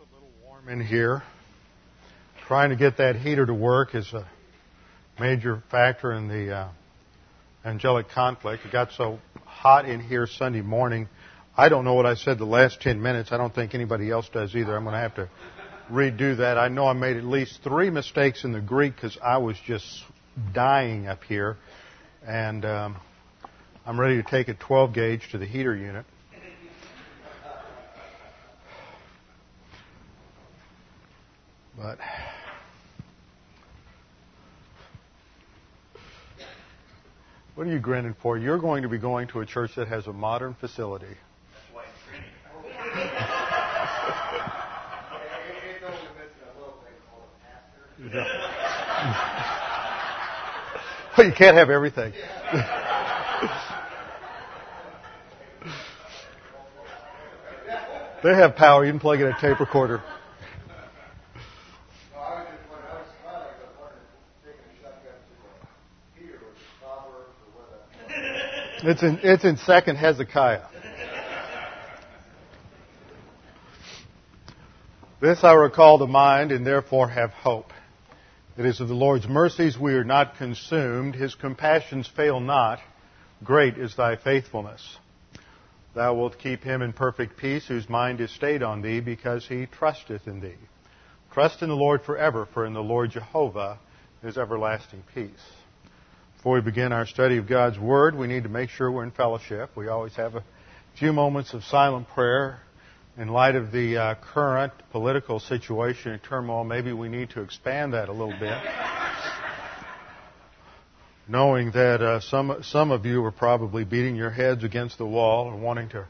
a little warm in here. Trying to get that heater to work is a major factor in the uh, angelic conflict. It got so hot in here Sunday morning. I don't know what I said the last 10 minutes. I don't think anybody else does either. I'm going to have to redo that. I know I made at least three mistakes in the Greek because I was just dying up here. And um, I'm ready to take a 12 gauge to the heater unit. But what are you grinning for? You're going to be going to a church that has a modern facility. well, you can't have everything. they have power. You can plug in a tape recorder. It's in, it's in second Hezekiah. This I recall to mind and therefore have hope. It is of the Lord's mercies we are not consumed. His compassions fail not. Great is thy faithfulness. Thou wilt keep him in perfect peace whose mind is stayed on thee because he trusteth in thee. Trust in the Lord forever, for in the Lord Jehovah is everlasting peace. Before we begin our study of God's Word, we need to make sure we're in fellowship. We always have a few moments of silent prayer. In light of the uh, current political situation and turmoil, maybe we need to expand that a little bit. Knowing that uh, some, some of you are probably beating your heads against the wall and wanting to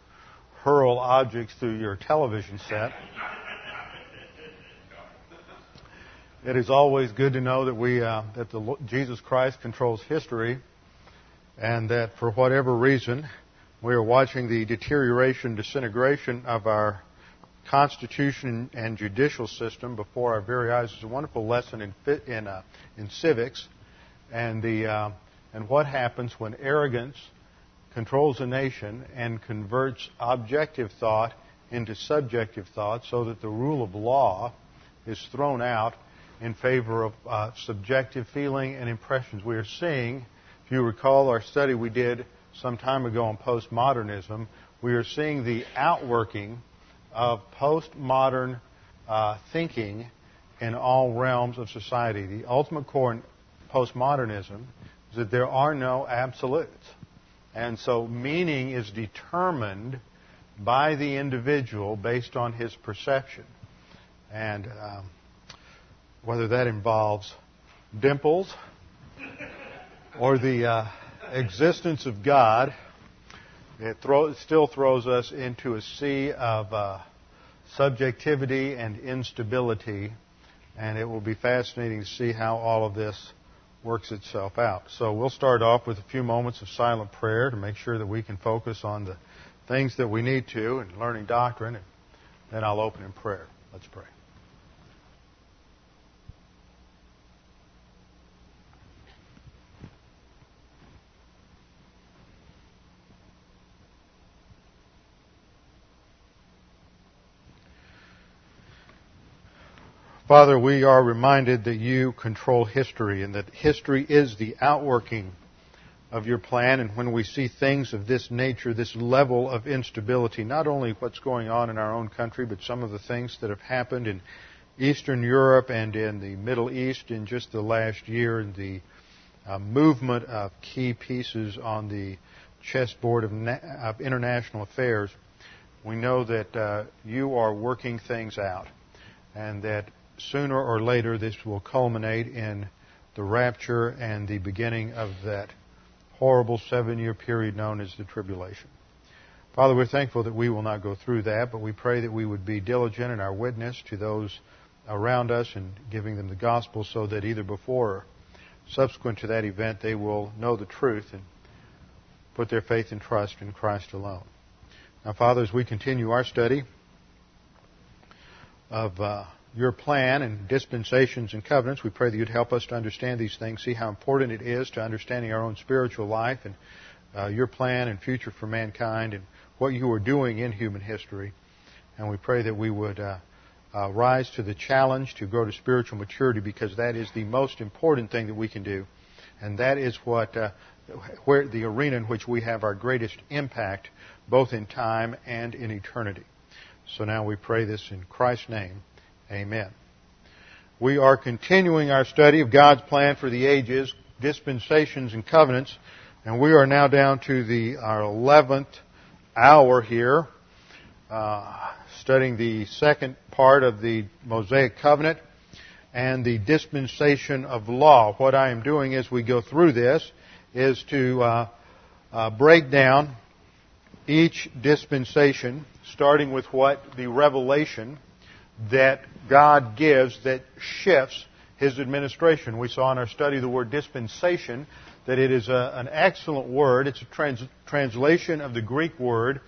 hurl objects through your television set. It is always good to know that we uh, that the, Jesus Christ controls history, and that for whatever reason we are watching the deterioration, disintegration of our constitution and judicial system before our very eyes. It's a wonderful lesson in in, uh, in civics, and the uh, and what happens when arrogance controls a nation and converts objective thought into subjective thought, so that the rule of law is thrown out in favor of uh, subjective feeling and impressions. We are seeing, if you recall our study we did some time ago on postmodernism, we are seeing the outworking of postmodern uh, thinking in all realms of society. The ultimate core in postmodernism is that there are no absolutes. And so meaning is determined by the individual based on his perception. And um, whether that involves dimples or the uh, existence of God, it, throw, it, still throws us into a sea of uh, subjectivity and instability, and it will be fascinating to see how all of this works itself out. So we'll start off with a few moments of silent prayer to make sure that we can focus on the things that we need to and learning doctrine, and then I'll open in prayer. Let's pray. Father, we are reminded that you control history and that history is the outworking of your plan. And when we see things of this nature, this level of instability, not only what's going on in our own country, but some of the things that have happened in Eastern Europe and in the Middle East in just the last year, and the uh, movement of key pieces on the chessboard of, na- of international affairs, we know that uh, you are working things out and that sooner or later this will culminate in the rapture and the beginning of that horrible seven year period known as the tribulation. Father, we're thankful that we will not go through that, but we pray that we would be diligent in our witness to those around us and giving them the gospel so that either before or subsequent to that event they will know the truth and put their faith and trust in Christ alone. Now, Father, as we continue our study of uh, your plan and dispensations and covenants. We pray that you'd help us to understand these things, see how important it is to understanding our own spiritual life and uh, your plan and future for mankind and what you are doing in human history. And we pray that we would uh, uh, rise to the challenge to grow to spiritual maturity because that is the most important thing that we can do. And that is what, uh, where the arena in which we have our greatest impact, both in time and in eternity. So now we pray this in Christ's name. Amen. We are continuing our study of God's plan for the ages, dispensations and covenants, and we are now down to the our eleventh hour here, uh, studying the second part of the Mosaic covenant and the dispensation of law. What I am doing as we go through this is to uh, uh, break down each dispensation, starting with what the revelation that God gives that shifts his administration. We saw in our study the word dispensation, that it is a, an excellent word. It's a trans, translation of the Greek word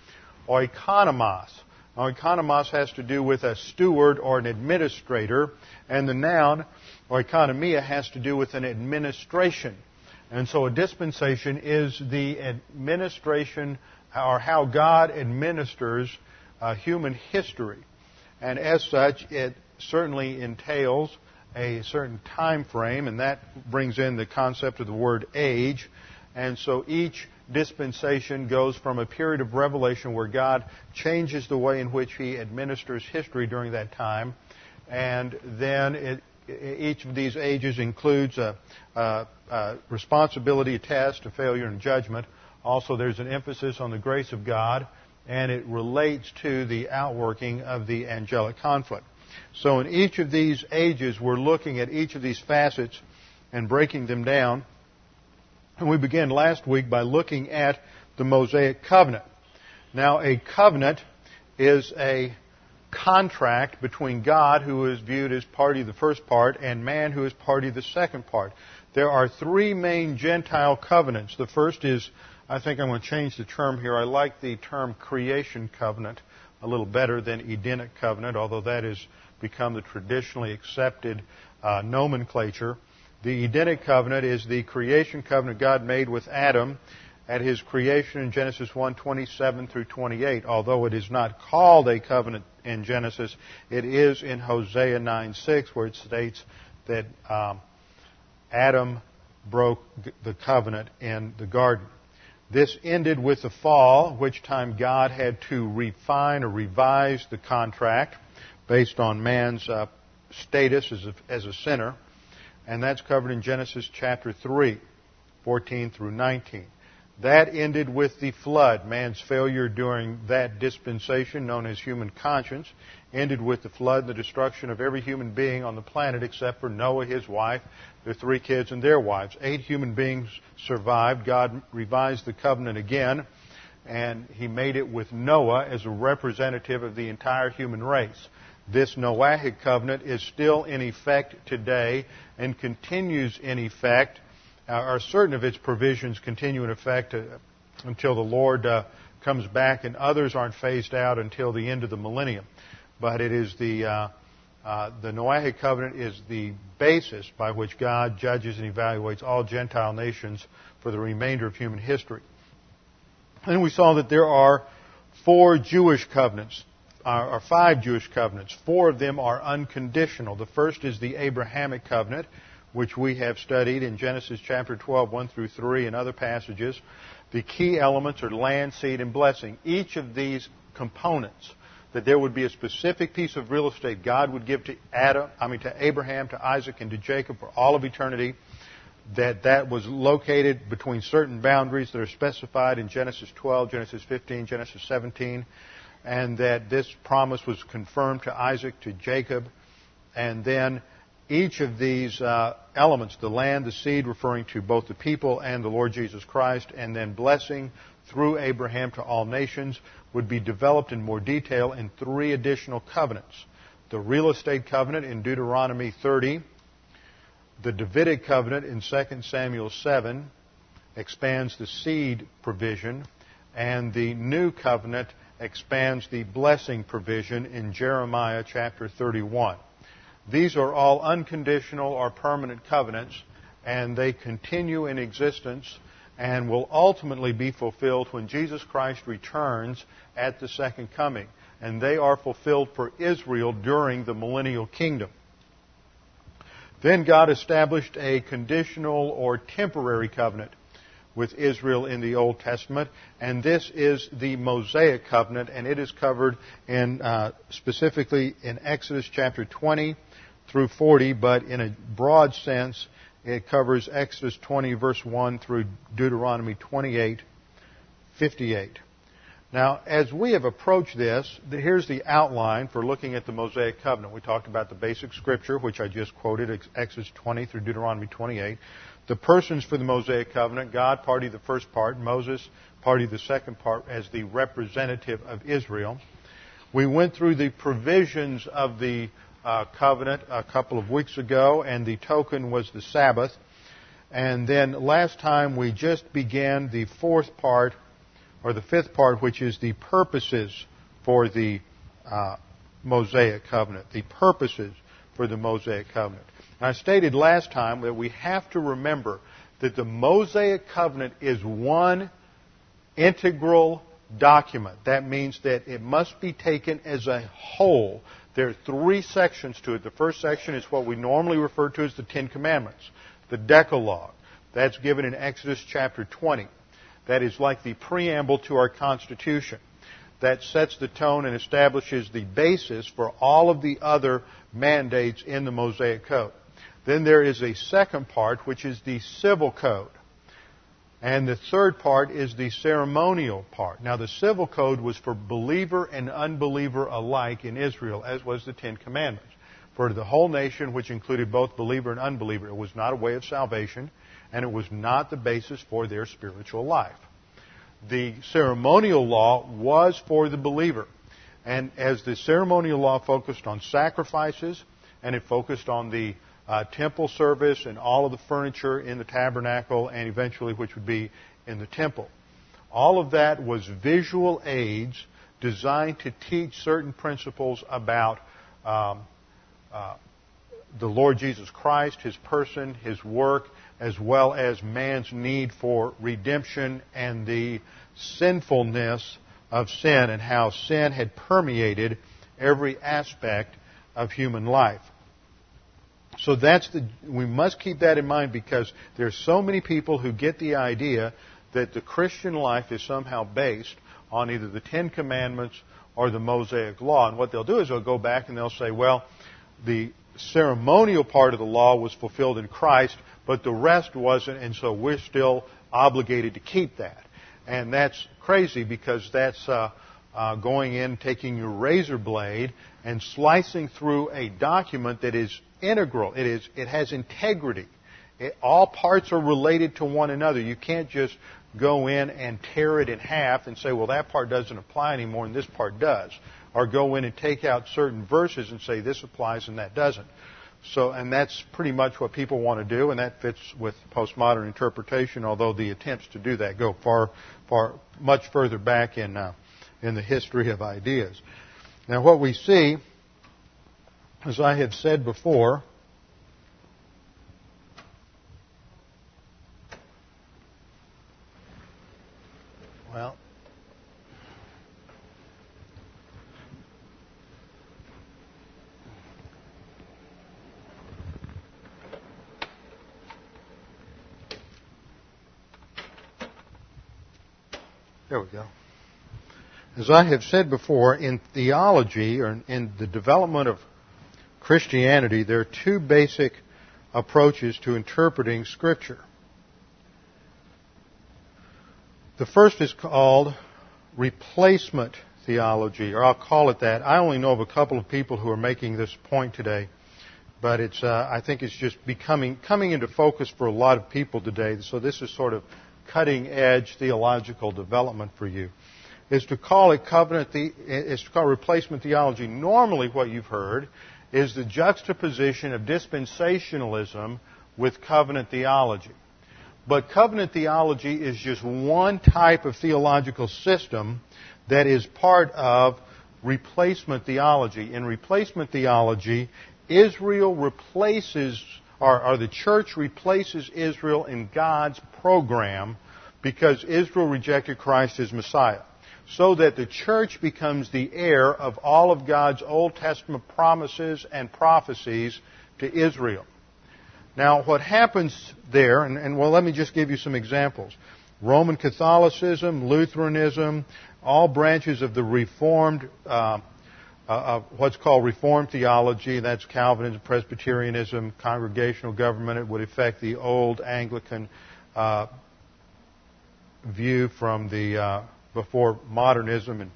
oikonomos. Now, oikonomos has to do with a steward or an administrator, and the noun oikonomia has to do with an administration. And so a dispensation is the administration or how God administers uh, human history. And as such, it certainly entails a certain time frame, and that brings in the concept of the word age. And so each dispensation goes from a period of revelation where God changes the way in which He administers history during that time, and then it, each of these ages includes a, a, a responsibility test, a failure, and judgment. Also, there's an emphasis on the grace of God, and it relates to the outworking of the angelic conflict. So, in each of these ages, we're looking at each of these facets and breaking them down. And we began last week by looking at the Mosaic covenant. Now, a covenant is a contract between God, who is viewed as party the first part, and man, who is party the second part. There are three main Gentile covenants. The first is, I think I'm going to change the term here. I like the term creation covenant a little better than Edenic covenant, although that has become the traditionally accepted uh, nomenclature. The Edenic covenant is the creation covenant God made with Adam at his creation in Genesis 1:27 through 28. Although it is not called a covenant in Genesis, it is in Hosea 9:6 where it states that um, Adam broke the covenant in the garden. This ended with the fall, which time God had to refine or revise the contract based on man's uh, status as a, as a sinner and that's covered in Genesis chapter 3, 14 through 19. That ended with the flood. Man's failure during that dispensation, known as human conscience, ended with the flood, and the destruction of every human being on the planet except for Noah, his wife, their three kids, and their wives. Eight human beings survived. God revised the covenant again, and He made it with Noah as a representative of the entire human race. This Noahic covenant is still in effect today and continues in effect, uh, or certain of its provisions continue in effect uh, until the Lord uh, comes back, and others aren't phased out until the end of the millennium. But it is the uh, uh, the Noahic covenant is the basis by which God judges and evaluates all Gentile nations for the remainder of human history. And we saw that there are four Jewish covenants or five Jewish covenants. Four of them are unconditional. The first is the Abrahamic covenant, which we have studied in Genesis chapter 12, 1 through 3, and other passages. The key elements are land, seed, and blessing. Each of these components, that there would be a specific piece of real estate God would give to Adam, I mean to Abraham, to Isaac, and to Jacob for all of eternity, that that was located between certain boundaries that are specified in Genesis 12, Genesis 15, Genesis 17, and that this promise was confirmed to Isaac, to Jacob, and then each of these uh, elements, the land, the seed, referring to both the people and the Lord Jesus Christ, and then blessing through Abraham to all nations, would be developed in more detail in three additional covenants. The real estate covenant in Deuteronomy 30, the Davidic covenant in 2 Samuel 7 expands the seed provision, and the new covenant expands the blessing provision in Jeremiah chapter 31. These are all unconditional or permanent covenants, and they continue in existence and will ultimately be fulfilled when Jesus Christ returns at the second coming. and they are fulfilled for Israel during the millennial kingdom. Then God established a conditional or temporary covenant with Israel in the Old Testament, and this is the Mosaic covenant, and it is covered in uh, specifically in Exodus chapter 20 through 40, but in a broad sense, it covers Exodus 20 verse 1 through Deuteronomy 28, 58. Now, as we have approached this, here's the outline for looking at the Mosaic covenant. We talked about the basic scripture, which I just quoted, Exodus 20 through Deuteronomy 28. The persons for the Mosaic covenant, God party the first part, Moses party the second part as the representative of Israel. We went through the provisions of the uh, covenant a couple of weeks ago, and the token was the Sabbath. And then last time we just began the fourth part or the fifth part, which is the purposes for the uh, Mosaic covenant. The purposes for the Mosaic covenant. And I stated last time that we have to remember that the Mosaic covenant is one integral document. That means that it must be taken as a whole. There are three sections to it. The first section is what we normally refer to as the Ten Commandments, the Decalogue. That's given in Exodus chapter 20 that is like the preamble to our Constitution that sets the tone and establishes the basis for all of the other mandates in the Mosaic Code. Then there is a second part, which is the civil code. And the third part is the ceremonial part. Now, the civil code was for believer and unbeliever alike in Israel, as was the Ten Commandments. For the whole nation, which included both believer and unbeliever, it was not a way of salvation and it was not the basis for their spiritual life. The ceremonial law was for the believer. And as the ceremonial law focused on sacrifices, and it focused on the uh, temple service and all of the furniture in the tabernacle, and eventually which would be in the temple. All of that was visual aids designed to teach certain principles about um, uh, the Lord Jesus Christ, His person, His work, as well as man's need for redemption and the sinfulness of sin and how sin had permeated every aspect of human life. So that's the, we must keep that in mind because there's so many people who get the idea that the Christian life is somehow based on either the Ten Commandments or the Mosaic Law. And what they'll do is they'll go back and they'll say, well, the ceremonial part of the law was fulfilled in Christ, but the rest wasn't, and so we're still obligated to keep that. And that's crazy because that's uh, uh, going in, taking your razor blade, and slicing through a document that is integral. It is. It has integrity. It, all parts are related to one another. You can't just go in and tear it in half and say, well, that part doesn't apply anymore and this part does. Or go in and take out certain verses and say this applies and that doesn't. So, and that's pretty much what people want to do, and that fits with postmodern interpretation. Although the attempts to do that go far, far, much further back in uh, in the history of ideas. Now, what we see, as I have said before, well, There we go. As I have said before, in theology or in the development of Christianity, there are two basic approaches to interpreting Scripture. The first is called replacement theology, or I'll call it that. I only know of a couple of people who are making this point today, but it's uh, I think it's just becoming coming into focus for a lot of people today. So this is sort of cutting edge theological development for you is to call it covenant the, is to call replacement theology. Normally what you've heard is the juxtaposition of dispensationalism with covenant theology. But covenant theology is just one type of theological system that is part of replacement theology. In replacement theology, Israel replaces or, or the church replaces Israel in God's program because Israel rejected Christ as Messiah. So that the church becomes the heir of all of God's Old Testament promises and prophecies to Israel. Now, what happens there, and, and well, let me just give you some examples. Roman Catholicism, Lutheranism, all branches of the Reformed, uh, uh, of what's called Reformed theology, that's Calvinism, Presbyterianism, congregational government. It would affect the old Anglican uh, view from the uh, before modernism and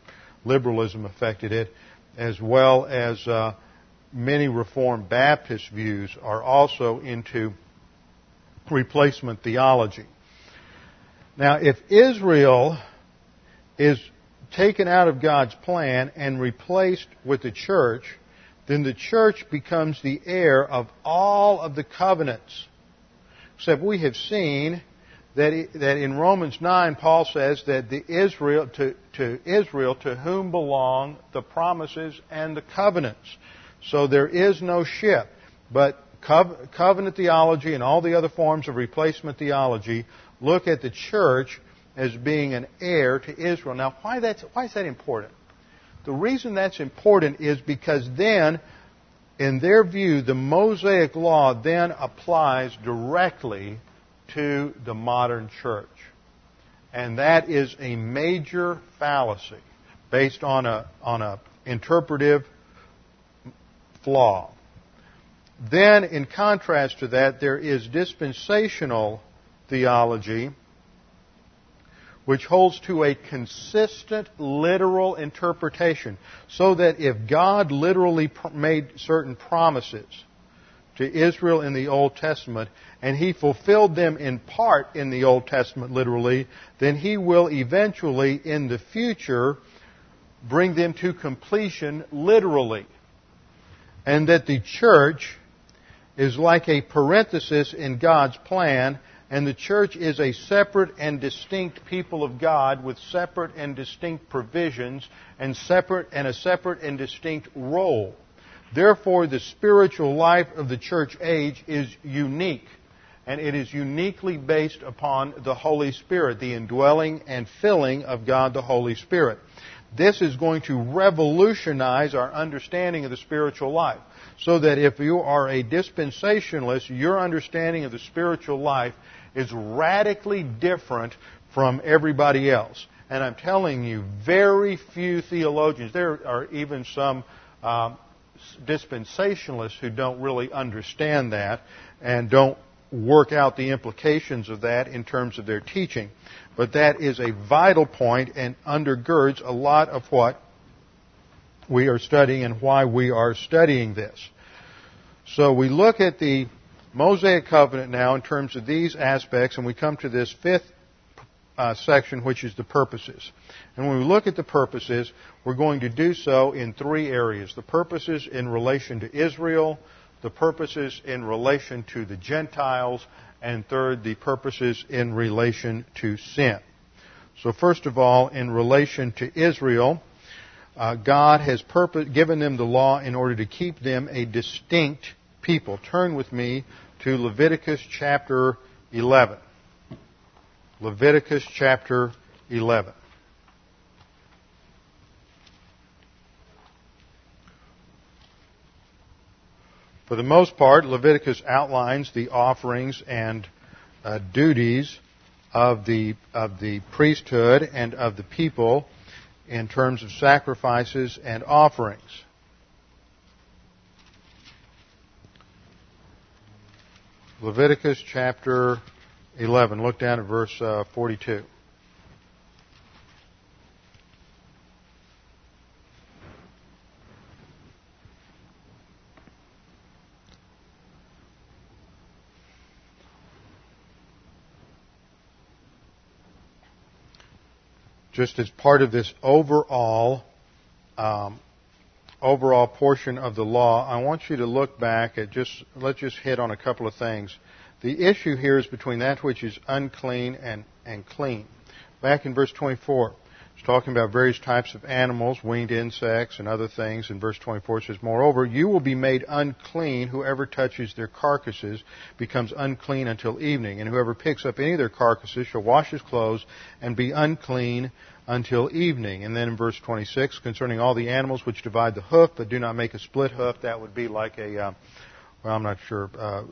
liberalism affected it, as well as uh, many Reformed Baptist views are also into replacement theology. Now, if Israel is taken out of God's plan and replaced with the church, then the church becomes the heir of all of the covenants. Except we have seen that, that in Romans 9, Paul says that the Israel, to, to Israel to whom belong the promises and the covenants. So there is no shift. But covenant theology and all the other forms of replacement theology look at the church as being an heir to Israel. Now, why, that's, why is that important? The reason that's important is because then, in their view, the Mosaic law then applies directly to the modern church. And that is a major fallacy based on a, on a interpretive flaw. Then, in contrast to that, there is dispensational theology, which holds to a consistent literal interpretation. So that if God literally made certain promises, to Israel in the Old Testament, and he fulfilled them in part in the Old Testament literally, then he will eventually in the future bring them to completion literally. And that the church is like a parenthesis in God's plan, and the church is a separate and distinct people of God with separate and distinct provisions and separate and a separate and distinct role. Therefore, the spiritual life of the church age is unique. And it is uniquely based upon the Holy Spirit, the indwelling and filling of God the Holy Spirit. This is going to revolutionize our understanding of the spiritual life. So that if you are a dispensationalist, your understanding of the spiritual life is radically different from everybody else. And I'm telling you, very few theologians, there are even some um, dispensationalists who don't really understand that and don't work out the implications of that in terms of their teaching. But that is a vital point and undergirds a lot of what we are studying and why we are studying this. So we look at the Mosaic covenant now in terms of these aspects, and we come to this fifth uh, section, which is the purposes. And when we look at the purposes, we're going to do so in three areas. The purposes in relation to Israel, the purposes in relation to the Gentiles, and third, the purposes in relation to sin. So first of all, in relation to Israel, uh, God has purpose, given them the law in order to keep them a distinct people. Turn with me to Leviticus chapter 11. Leviticus chapter 11. For the most part, Leviticus outlines the offerings and uh, duties of the, of the priesthood and of the people in terms of sacrifices and offerings. Leviticus chapter 11. Look down at verse uh, 42. Just as part of this overall um, overall portion of the law, I want you to look back at just let's just hit on a couple of things. The issue here is between that which is unclean and, and clean. Back in verse 24, it's talking about various types of animals, winged insects, and other things. In verse 24 it says, Moreover, you will be made unclean. Whoever touches their carcasses becomes unclean until evening. And whoever picks up any of their carcasses shall wash his clothes and be unclean until evening. And then in verse 26, concerning all the animals which divide the hoof but do not make a split hoof, that would be like a, uh, well, I'm not sure, uh,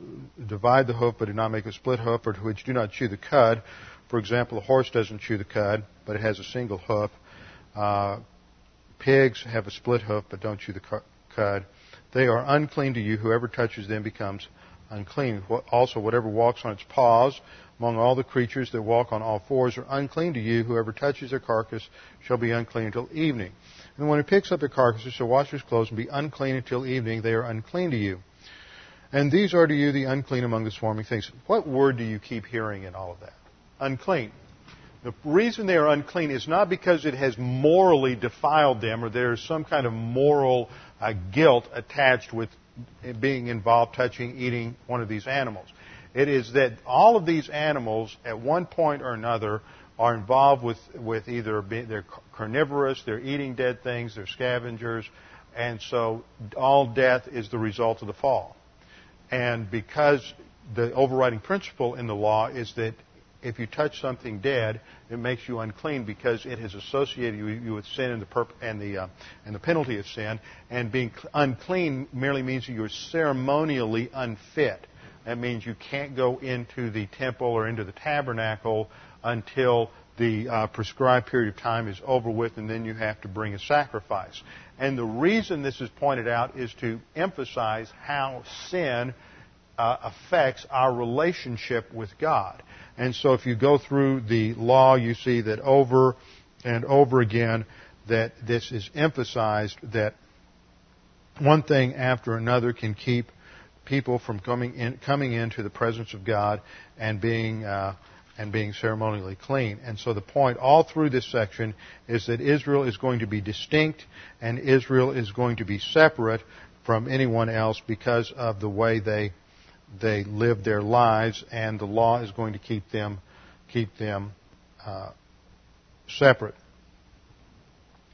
divide the hoof but do not make a split hoof, or which do not chew the cud. For example, a horse doesn't chew the cud, but it has a single hoof. Uh, pigs have a split hoof but don't chew the cud. They are unclean to you. Whoever touches them becomes unclean. Also, whatever walks on its paws among all the creatures that walk on all fours are unclean to you. Whoever touches their carcass shall be unclean until evening. And when he picks up their carcasses, shall wash his clothes and be unclean until evening. They are unclean to you. And these are to you the unclean among the swarming things. What word do you keep hearing in all of that? Unclean. The reason they are unclean is not because it has morally defiled them or there is some kind of moral uh, guilt attached with being involved touching, eating one of these animals. It is that all of these animals, at one point or another, are involved with, with either they're carnivorous, they're eating dead things, they're scavengers, and so all death is the result of the fall. And because the overriding principle in the law is that if you touch something dead, it makes you unclean because it has associated you, with sin and the, perp- and, the, uh, and the penalty of sin. And being unclean merely means that you're ceremonially unfit. That means you can't go into the temple or into the tabernacle until the uh, prescribed period of time is over with, and then you have to bring a sacrifice. And the reason this is pointed out is to emphasize how sin uh, affects our relationship with God. And so if you go through the law, you see that over and over again that this is emphasized that one thing after another can keep people from coming in, coming into the presence of God and being uh, and being ceremonially clean. And so the point all through this section is that Israel is going to be distinct and Israel is going to be separate from anyone else because of the way they they live their lives, and the law is going to keep them keep them uh, separate.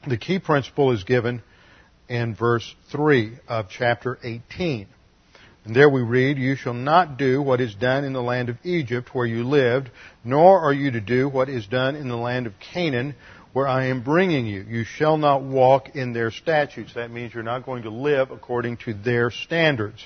The key principle is given in verse 3 of chapter 18. And there we read, You shall not do what is done in the land of Egypt where you lived, nor are you to do what is done in the land of Canaan where I am bringing you. You shall not walk in their statutes. That means you're not going to live according to their standards.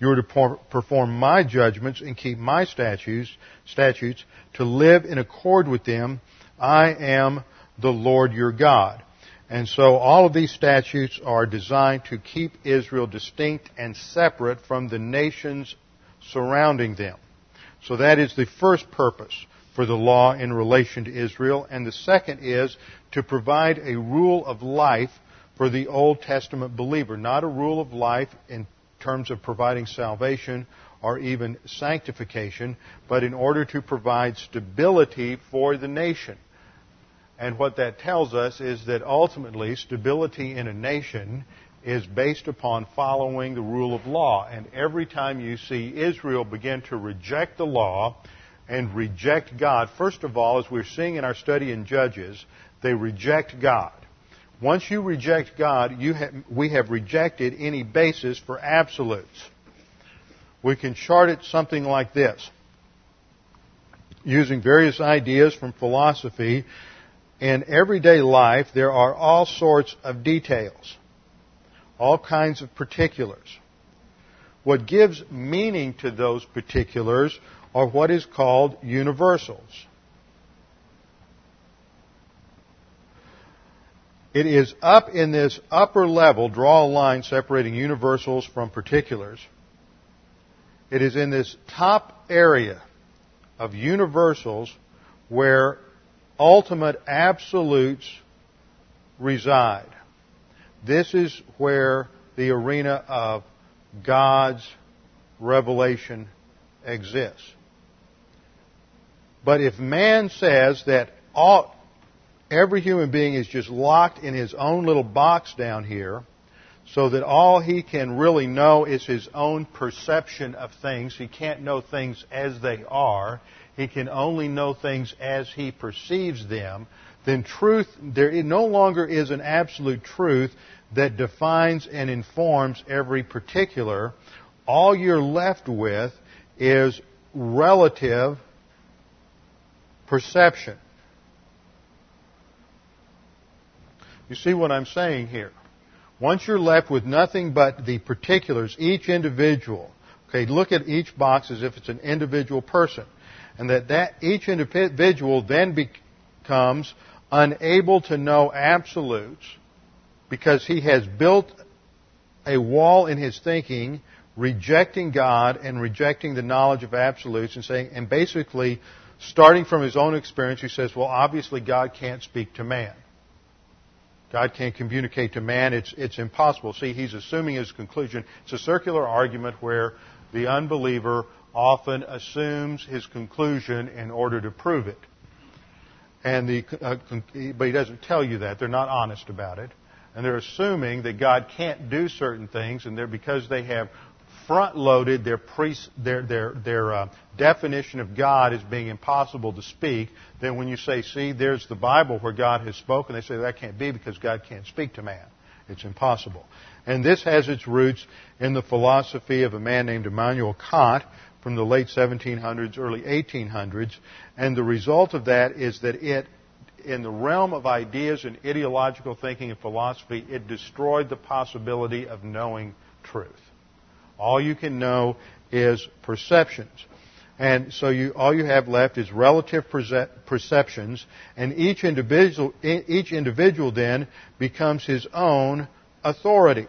You are to perform my judgments and keep my statutes, statutes to live in accord with them. I am the Lord your God. And so all of these statutes are designed to keep Israel distinct and separate from the nations surrounding them. So that is the first purpose for the law in relation to Israel. And the second is to provide a rule of life for the Old Testament believer. Not a rule of life in terms of providing salvation or even sanctification, but in order to provide stability for the nation. And what that tells us is that ultimately stability in a nation is based upon following the rule of law. And every time you see Israel begin to reject the law and reject God, first of all, as we're seeing in our study in Judges, they reject God. Once you reject God, have, we have rejected any basis for absolutes. We can chart it something like this. Using various ideas from philosophy, in everyday life, there are all sorts of details, all kinds of particulars. What gives meaning to those particulars are what is called universals. It is up in this upper level, draw a line separating universals from particulars. It is in this top area of universals where ultimate absolutes reside. This is where the arena of God's revelation exists. But if man says that all, every human being is just locked in his own little box down here, so that all he can really know is his own perception of things. He can't know things as they are. He can only know things as he perceives them. Then truth, there no longer is an absolute truth that defines and informs every particular. All you're left with is relative perception. You see what I'm saying here? Once you're left with nothing but the particulars, each individual, okay, look at each box as if it's an individual person. And that, that each individual then becomes unable to know absolutes because he has built a wall in his thinking, rejecting God and rejecting the knowledge of absolutes and saying, and basically starting from his own experience, he says, well, obviously God can't speak to man. God can't communicate to man. It's, it's impossible. See, he's assuming his conclusion. It's a circular argument where the unbeliever often assumes his conclusion in order to prove it. And the, uh, but he doesn't tell you that. They're not honest about it. And they're assuming that God can't do certain things, and they're because they have front loaded their, pre, their, their, their uh, definition of God as being impossible to speak, then when you say, see, there's the Bible where God has spoken, they say that can't be because God can't speak to man. It's impossible. And this has its roots in the philosophy of a man named Immanuel Kant from the late 1700s, early 1800s. And the result of that is that it, in the realm of ideas and ideological thinking and philosophy, it destroyed the possibility of knowing truth. All you can know is perceptions. And so you, all you have left is relative perceptions, and each individual, each individual then becomes his own authority.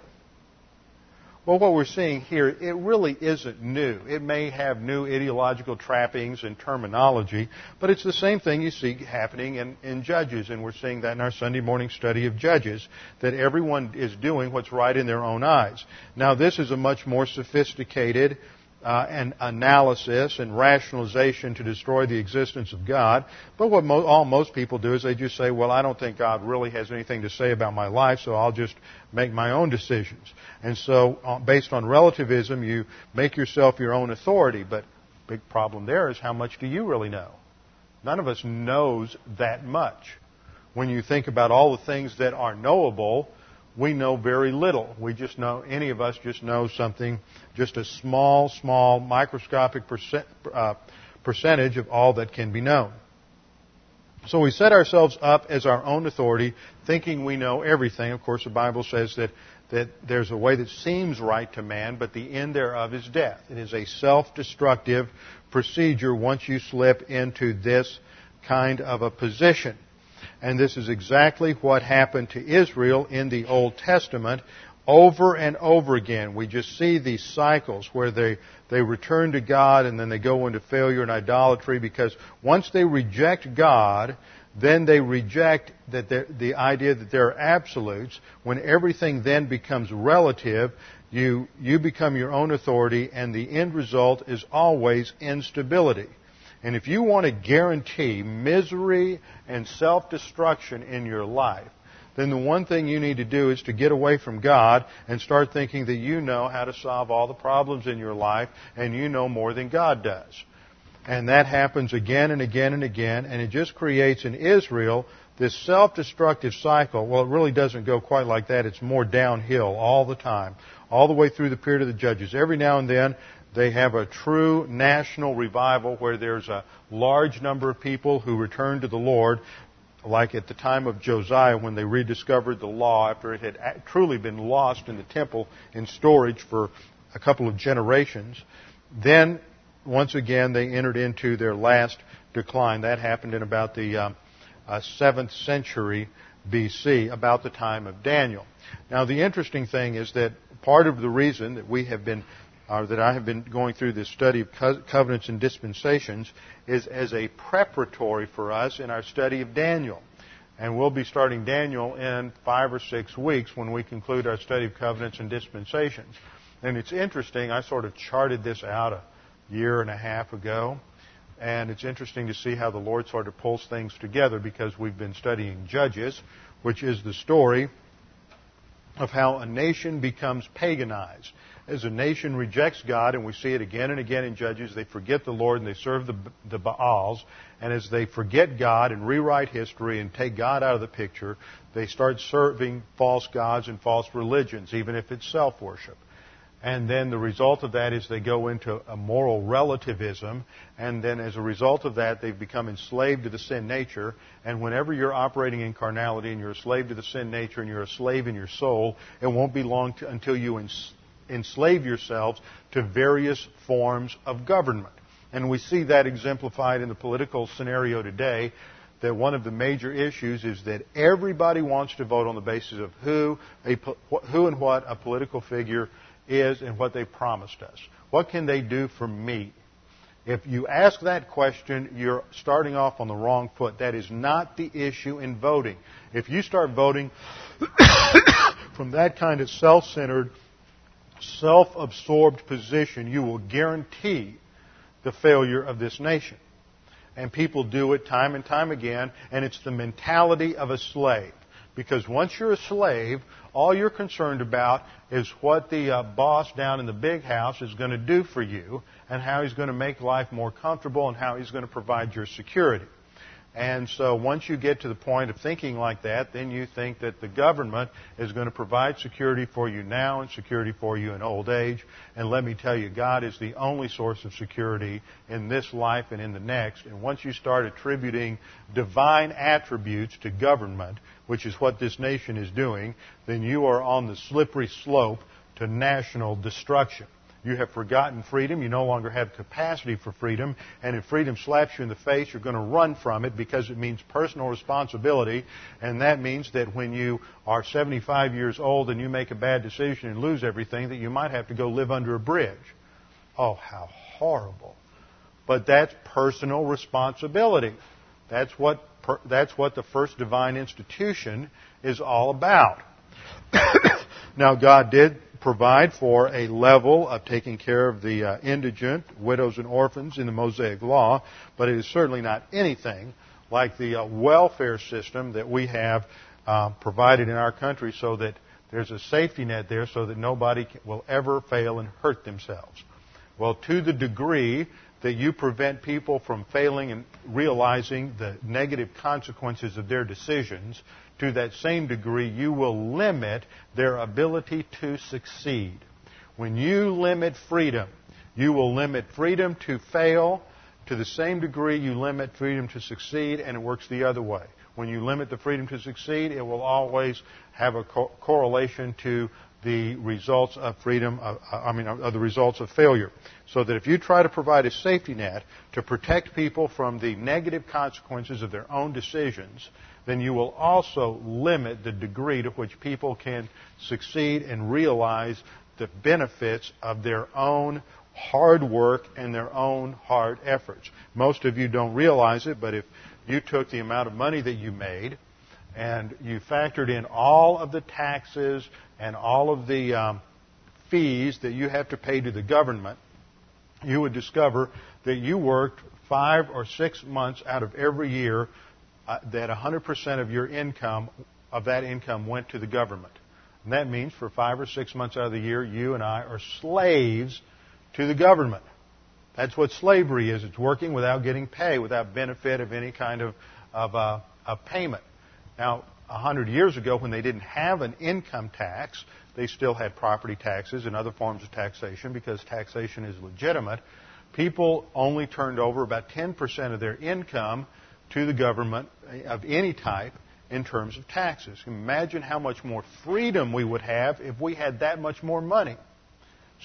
Well, what we're seeing here, it really isn't new. It may have new ideological trappings and terminology, but it's the same thing you see happening in, in Judges, and we're seeing that in our Sunday morning study of Judges, that everyone is doing what's right in their own eyes. Now, this is a much more sophisticated uh, and analysis and rationalization to destroy the existence of God. But what mo- all most people do is they just say, well, I don't think God really has anything to say about my life, so I'll just make my own decisions. And so, uh, based on relativism, you make yourself your own authority. But big problem there is how much do you really know? None of us knows that much. When you think about all the things that are knowable, we know very little. We just know, any of us just know something, just a small, small, microscopic percent, uh, percentage of all that can be known. So we set ourselves up as our own authority, thinking we know everything. Of course, the Bible says that, that there's a way that seems right to man, but the end thereof is death. It is a self-destructive procedure once you slip into this kind of a position. And this is exactly what happened to Israel in the Old Testament over and over again. We just see these cycles where they, they return to God and then they go into failure and idolatry because once they reject God, then they reject that the idea that there are absolutes. When everything then becomes relative, you, you become your own authority and the end result is always instability. And if you want to guarantee misery and self-destruction in your life, then the one thing you need to do is to get away from God and start thinking that you know how to solve all the problems in your life and you know more than God does. And that happens again and again and again, and it just creates in Israel this self-destructive cycle. Well, it really doesn't go quite like that. It's more downhill all the time, all the way through the period of the judges. Every now and then, they have a true national revival where there's a large number of people who return to the Lord, like at the time of Josiah when they rediscovered the law after it had truly been lost in the temple in storage for a couple of generations. Then, once again, they entered into their last decline. That happened in about the um, uh, 7th century BC, about the time of Daniel. Now, the interesting thing is that part of the reason that we have been uh, that I have been going through this study of co- covenants and dispensations is as a preparatory for us in our study of Daniel. And we'll be starting Daniel in five or six weeks when we conclude our study of covenants and dispensations. And it's interesting, I sort of charted this out a year and a half ago. And it's interesting to see how the Lord sort of pulls things together because we've been studying Judges, which is the story of how a nation becomes paganized as a nation rejects God, and we see it again and again in Judges, they forget the Lord and they serve the, the Baals. And as they forget God and rewrite history and take God out of the picture, they start serving false gods and false religions, even if it's self worship. And then the result of that is they go into a moral relativism. And then as a result of that, they've become enslaved to the sin nature. And whenever you're operating in carnality and you're a slave to the sin nature and you're a slave in your soul, it won't be long to, until you enslave yourselves to various forms of government. And we see that exemplified in the political scenario today that one of the major issues is that everybody wants to vote on the basis of who, a, who and what a political figure is and what they promised us. What can they do for me? If you ask that question, you're starting off on the wrong foot. That is not the issue in voting. If you start voting from that kind of self centered, self absorbed position, you will guarantee the failure of this nation. And people do it time and time again, and it's the mentality of a slave. Because once you're a slave, all you're concerned about is what the uh, boss down in the big house is going to do for you and how he's going to make life more comfortable and how he's going to provide your security. And so once you get to the point of thinking like that, then you think that the government is going to provide security for you now and security for you in old age. And let me tell you, God is the only source of security in this life and in the next. And once you start attributing divine attributes to government, which is what this nation is doing, then you are on the slippery slope to national destruction. You have forgotten freedom. You no longer have capacity for freedom. And if freedom slaps you in the face, you're going to run from it because it means personal responsibility. And that means that when you are 75 years old and you make a bad decision and lose everything, that you might have to go live under a bridge. Oh, how horrible. But that's personal responsibility. That's what, that's what the first divine institution is all about. now, God did provide for a level of taking care of the uh, indigent, widows, and orphans in the Mosaic Law, but it is certainly not anything like the uh, welfare system that we have uh, provided in our country so that there's a safety net there so that nobody will ever fail and hurt themselves. Well, to the degree that you prevent people from failing and realizing the negative consequences of their decisions, to that same degree, you will limit their ability to succeed. When you limit freedom, you will limit freedom to fail. To the same degree, you limit freedom to succeed, and it works the other way. When you limit the freedom to succeed, it will always have a co- correlation to the results of freedom, uh, I mean, of the results of failure. So that if you try to provide a safety net to protect people from the negative consequences of their own decisions, then you will also limit the degree to which people can succeed and realize the benefits of their own hard work and their own hard efforts. Most of you don't realize it, but if you took the amount of money that you made and you factored in all of the taxes and all of the um, fees that you have to pay to the government, you would discover that you worked five or six months out of every year uh, that 100% of your income, of that income, went to the government. And that means for five or six months out of the year, you and I are slaves to the government. That's what slavery is. It's working without getting pay, without benefit of any kind of, of, uh, payment. Now, a hundred years ago, when they didn't have an income tax, they still had property taxes and other forms of taxation because taxation is legitimate. People only turned over about 10% of their income to the government of any type in terms of taxes. Imagine how much more freedom we would have if we had that much more money.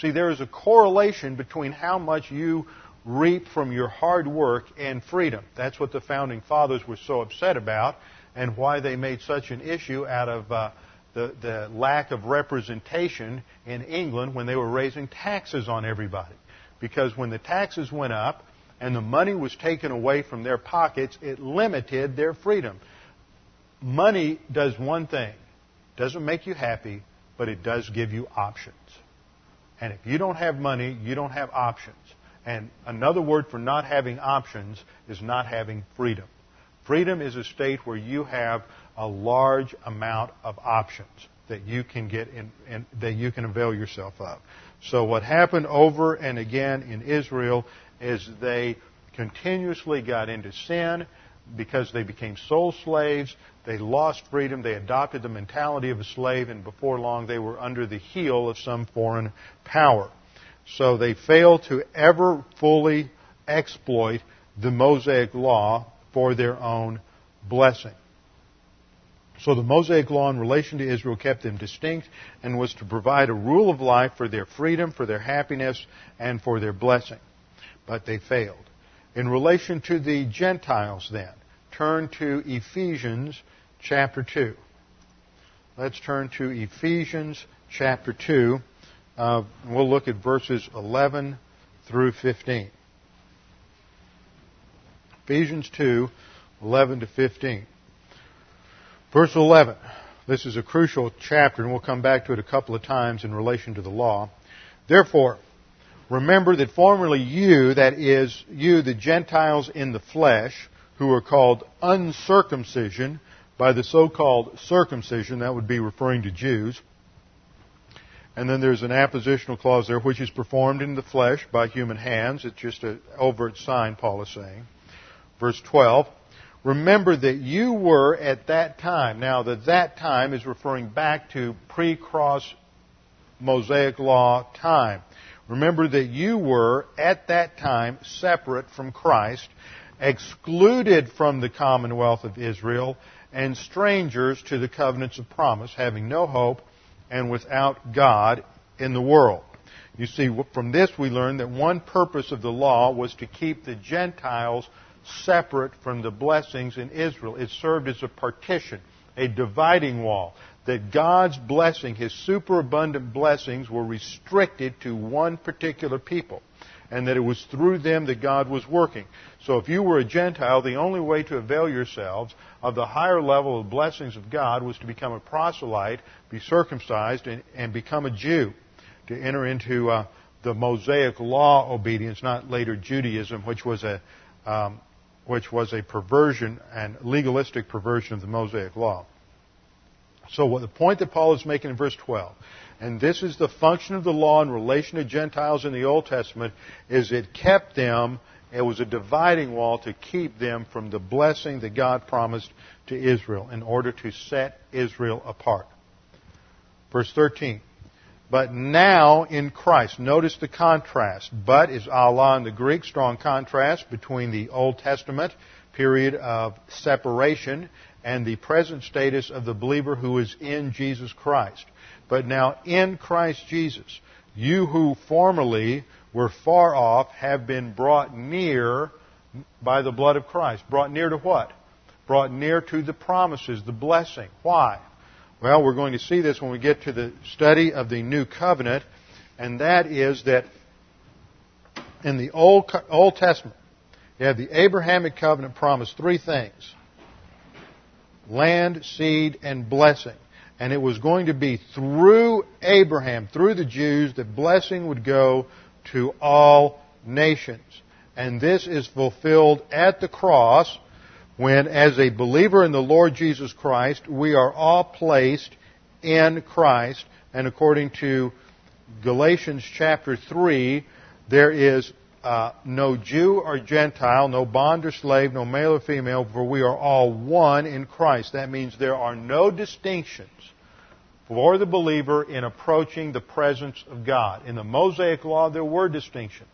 See, there is a correlation between how much you reap from your hard work and freedom. That's what the founding fathers were so upset about and why they made such an issue out of uh, the, the lack of representation in England when they were raising taxes on everybody. Because when the taxes went up and the money was taken away from their pockets, it limited their freedom. Money does one thing. Doesn't make you happy, but it does give you options. And if you don't have money, you don't have options. And another word for not having options is not having freedom. Freedom is a state where you have a large amount of options that you can get in, in, that you can avail yourself of. So what happened over and again in Israel is they continuously got into sin because they became soul slaves. They lost freedom. They adopted the mentality of a slave, and before long they were under the heel of some foreign power. So they failed to ever fully exploit the Mosaic law for their own blessing. So the Mosaic law in relation to Israel kept them distinct and was to provide a rule of life for their freedom, for their happiness, and for their blessing. But they failed. In relation to the Gentiles, then, turn to Ephesians chapter 2. Let's turn to Ephesians chapter 2. Uh, we'll look at verses 11 through 15. Ephesians 2, 11 to 15. Verse 11. This is a crucial chapter, and we'll come back to it a couple of times in relation to the law. Therefore, remember that formerly you, that is, you, the Gentiles in the flesh, who are called uncircumcision by the so-called circumcision, that would be referring to Jews. And then there's an appositional clause there, which is performed in the flesh by human hands. It's just an overt sign, Paul is saying. Verse 12. Remember that you were at that time. Now, that that time is referring back to pre-cross Mosaic law time. Remember that you were at that time separate from Christ, excluded from the commonwealth of Israel, and strangers to the covenants of promise, having no hope and without God in the world. You see, from this we learn that one purpose of the law was to keep the Gentiles separate from the blessings in Israel. It served as a partition, a dividing wall. That God's blessing, His superabundant blessings, were restricted to one particular people. And that it was through them that God was working. So if you were a Gentile, the only way to avail yourselves of the higher level of blessings of God was to become a proselyte, be circumcised, and, and become a Jew. To enter into uh, the Mosaic law obedience, not later Judaism, which was a um, which was a perversion and legalistic perversion of the Mosaic law. So what the point that Paul is making in verse 12, and this is the function of the law in relation to Gentiles in the Old Testament, is it kept them, it was a dividing wall to keep them from the blessing that God promised to Israel in order to set Israel apart. Verse 13. But now in Christ. Notice the contrast. But is alla in the Greek, strong contrast between the Old Testament period of separation and the present status of the believer who is in Jesus Christ. But now in Christ Jesus, you who formerly were far off have been brought near by the blood of Christ. Brought near to what? Brought near to the promises, the blessing. Why? Well, we're going to see this when we get to the study of the New Covenant, and that is that in the Old, Old Testament, you have the Abrahamic covenant promised three things land, seed, and blessing. And it was going to be through Abraham, through the Jews, that blessing would go to all nations. And this is fulfilled at the cross when, as a believer in the Lord Jesus Christ, we are all placed in Christ. And according to Galatians chapter 3, there is uh, no Jew or Gentile, no bond or slave, no male or female, for we are all one in Christ. That means there are no distinctions for the believer in approaching the presence of God. In the Mosaic Law, there were distinctions.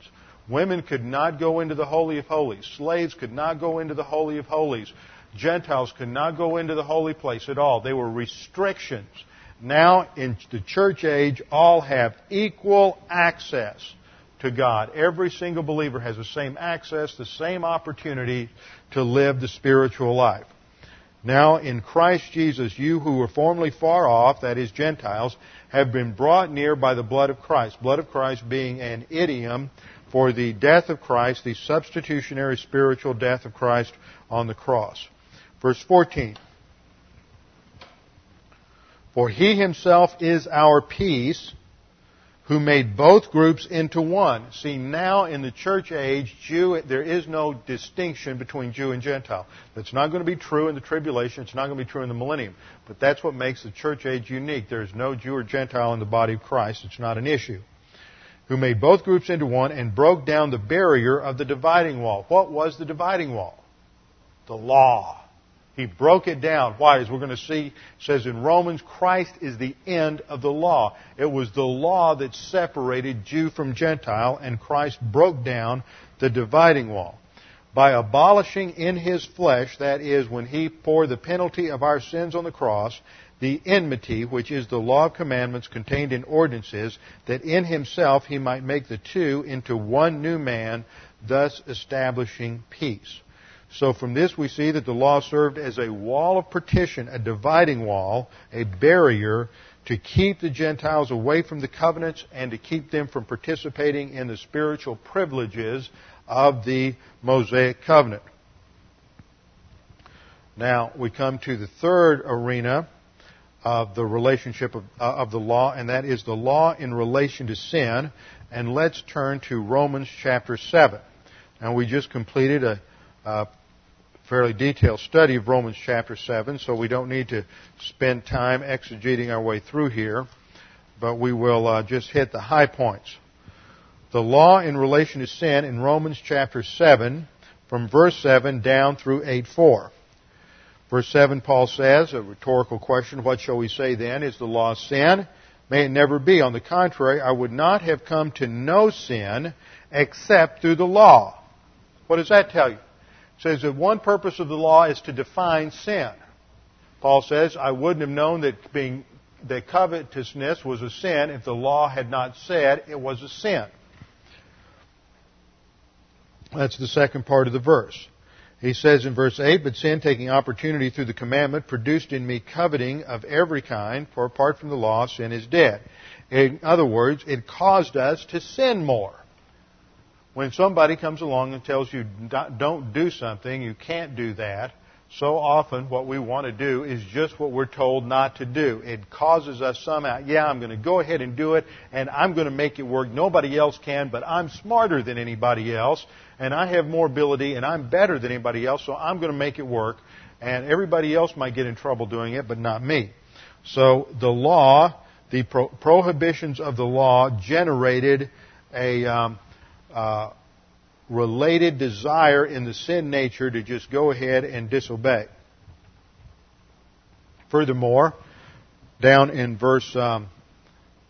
Women could not go into the Holy of Holies. Slaves could not go into the Holy of Holies. Gentiles could not go into the holy place at all. They were restrictions. Now, in the church age, all have equal access to God. Every single believer has the same access, the same opportunity to live the spiritual life. Now, in Christ Jesus, you who were formerly far off, that is, Gentiles, have been brought near by the blood of Christ. Blood of Christ being an idiom for the death of Christ, the substitutionary spiritual death of Christ on the cross. Verse 14. For he himself is our peace, who made both groups into one. See, now in the church age, Jew, there is no distinction between Jew and Gentile. That's not going to be true in the tribulation. It's not going to be true in the millennium. But that's what makes the church age unique. There is no Jew or Gentile in the body of Christ. It's not an issue who made both groups into one and broke down the barrier of the dividing wall. What was the dividing wall? The law. He broke it down. Why? As we're going to see, says in Romans, Christ is the end of the law. It was the law that separated Jew from Gentile, and Christ broke down the dividing wall. By abolishing in his flesh, that is, when he bore the penalty of our sins on the cross, the enmity, which is the law of commandments contained in ordinances, that in himself he might make the two into one new man, thus establishing peace. So from this we see that the law served as a wall of partition, a dividing wall, a barrier to keep the Gentiles away from the covenants and to keep them from participating in the spiritual privileges of the Mosaic covenant. Now we come to the third arena of the relationship of, uh, of, the law, and that is the law in relation to sin. And let's turn to Romans chapter 7. Now, we just completed a, a fairly detailed study of Romans chapter 7, so we don't need to spend time exegeting our way through here, but we will uh, just hit the high points. The law in relation to sin in Romans chapter 7, from verse 7 down through 8 4. Verse 7, Paul says, a rhetorical question, what shall we say then? Is the law sin? May it never be. On the contrary, I would not have come to know sin except through the law. What does that tell you? Says that one purpose of the law is to define sin. Paul says, I wouldn't have known that being that covetousness was a sin if the law had not said it was a sin. That's the second part of the verse. He says in verse 8, But sin, taking opportunity through the commandment, produced in me coveting of every kind, for apart from the law, sin is dead. In other words, it caused us to sin more. When somebody comes along and tells you, don't do something, you can't do that, so often what we want to do is just what we're told not to do. It causes us somehow, yeah, I'm going to go ahead and do it, and I'm going to make it work. Nobody else can, but I'm smarter than anybody else, and I have more ability, and I'm better than anybody else, so I'm going to make it work. And everybody else might get in trouble doing it, but not me. So the law, the pro- prohibitions of the law generated a um, uh, related desire in the sin nature to just go ahead and disobey. Furthermore, down in verse um,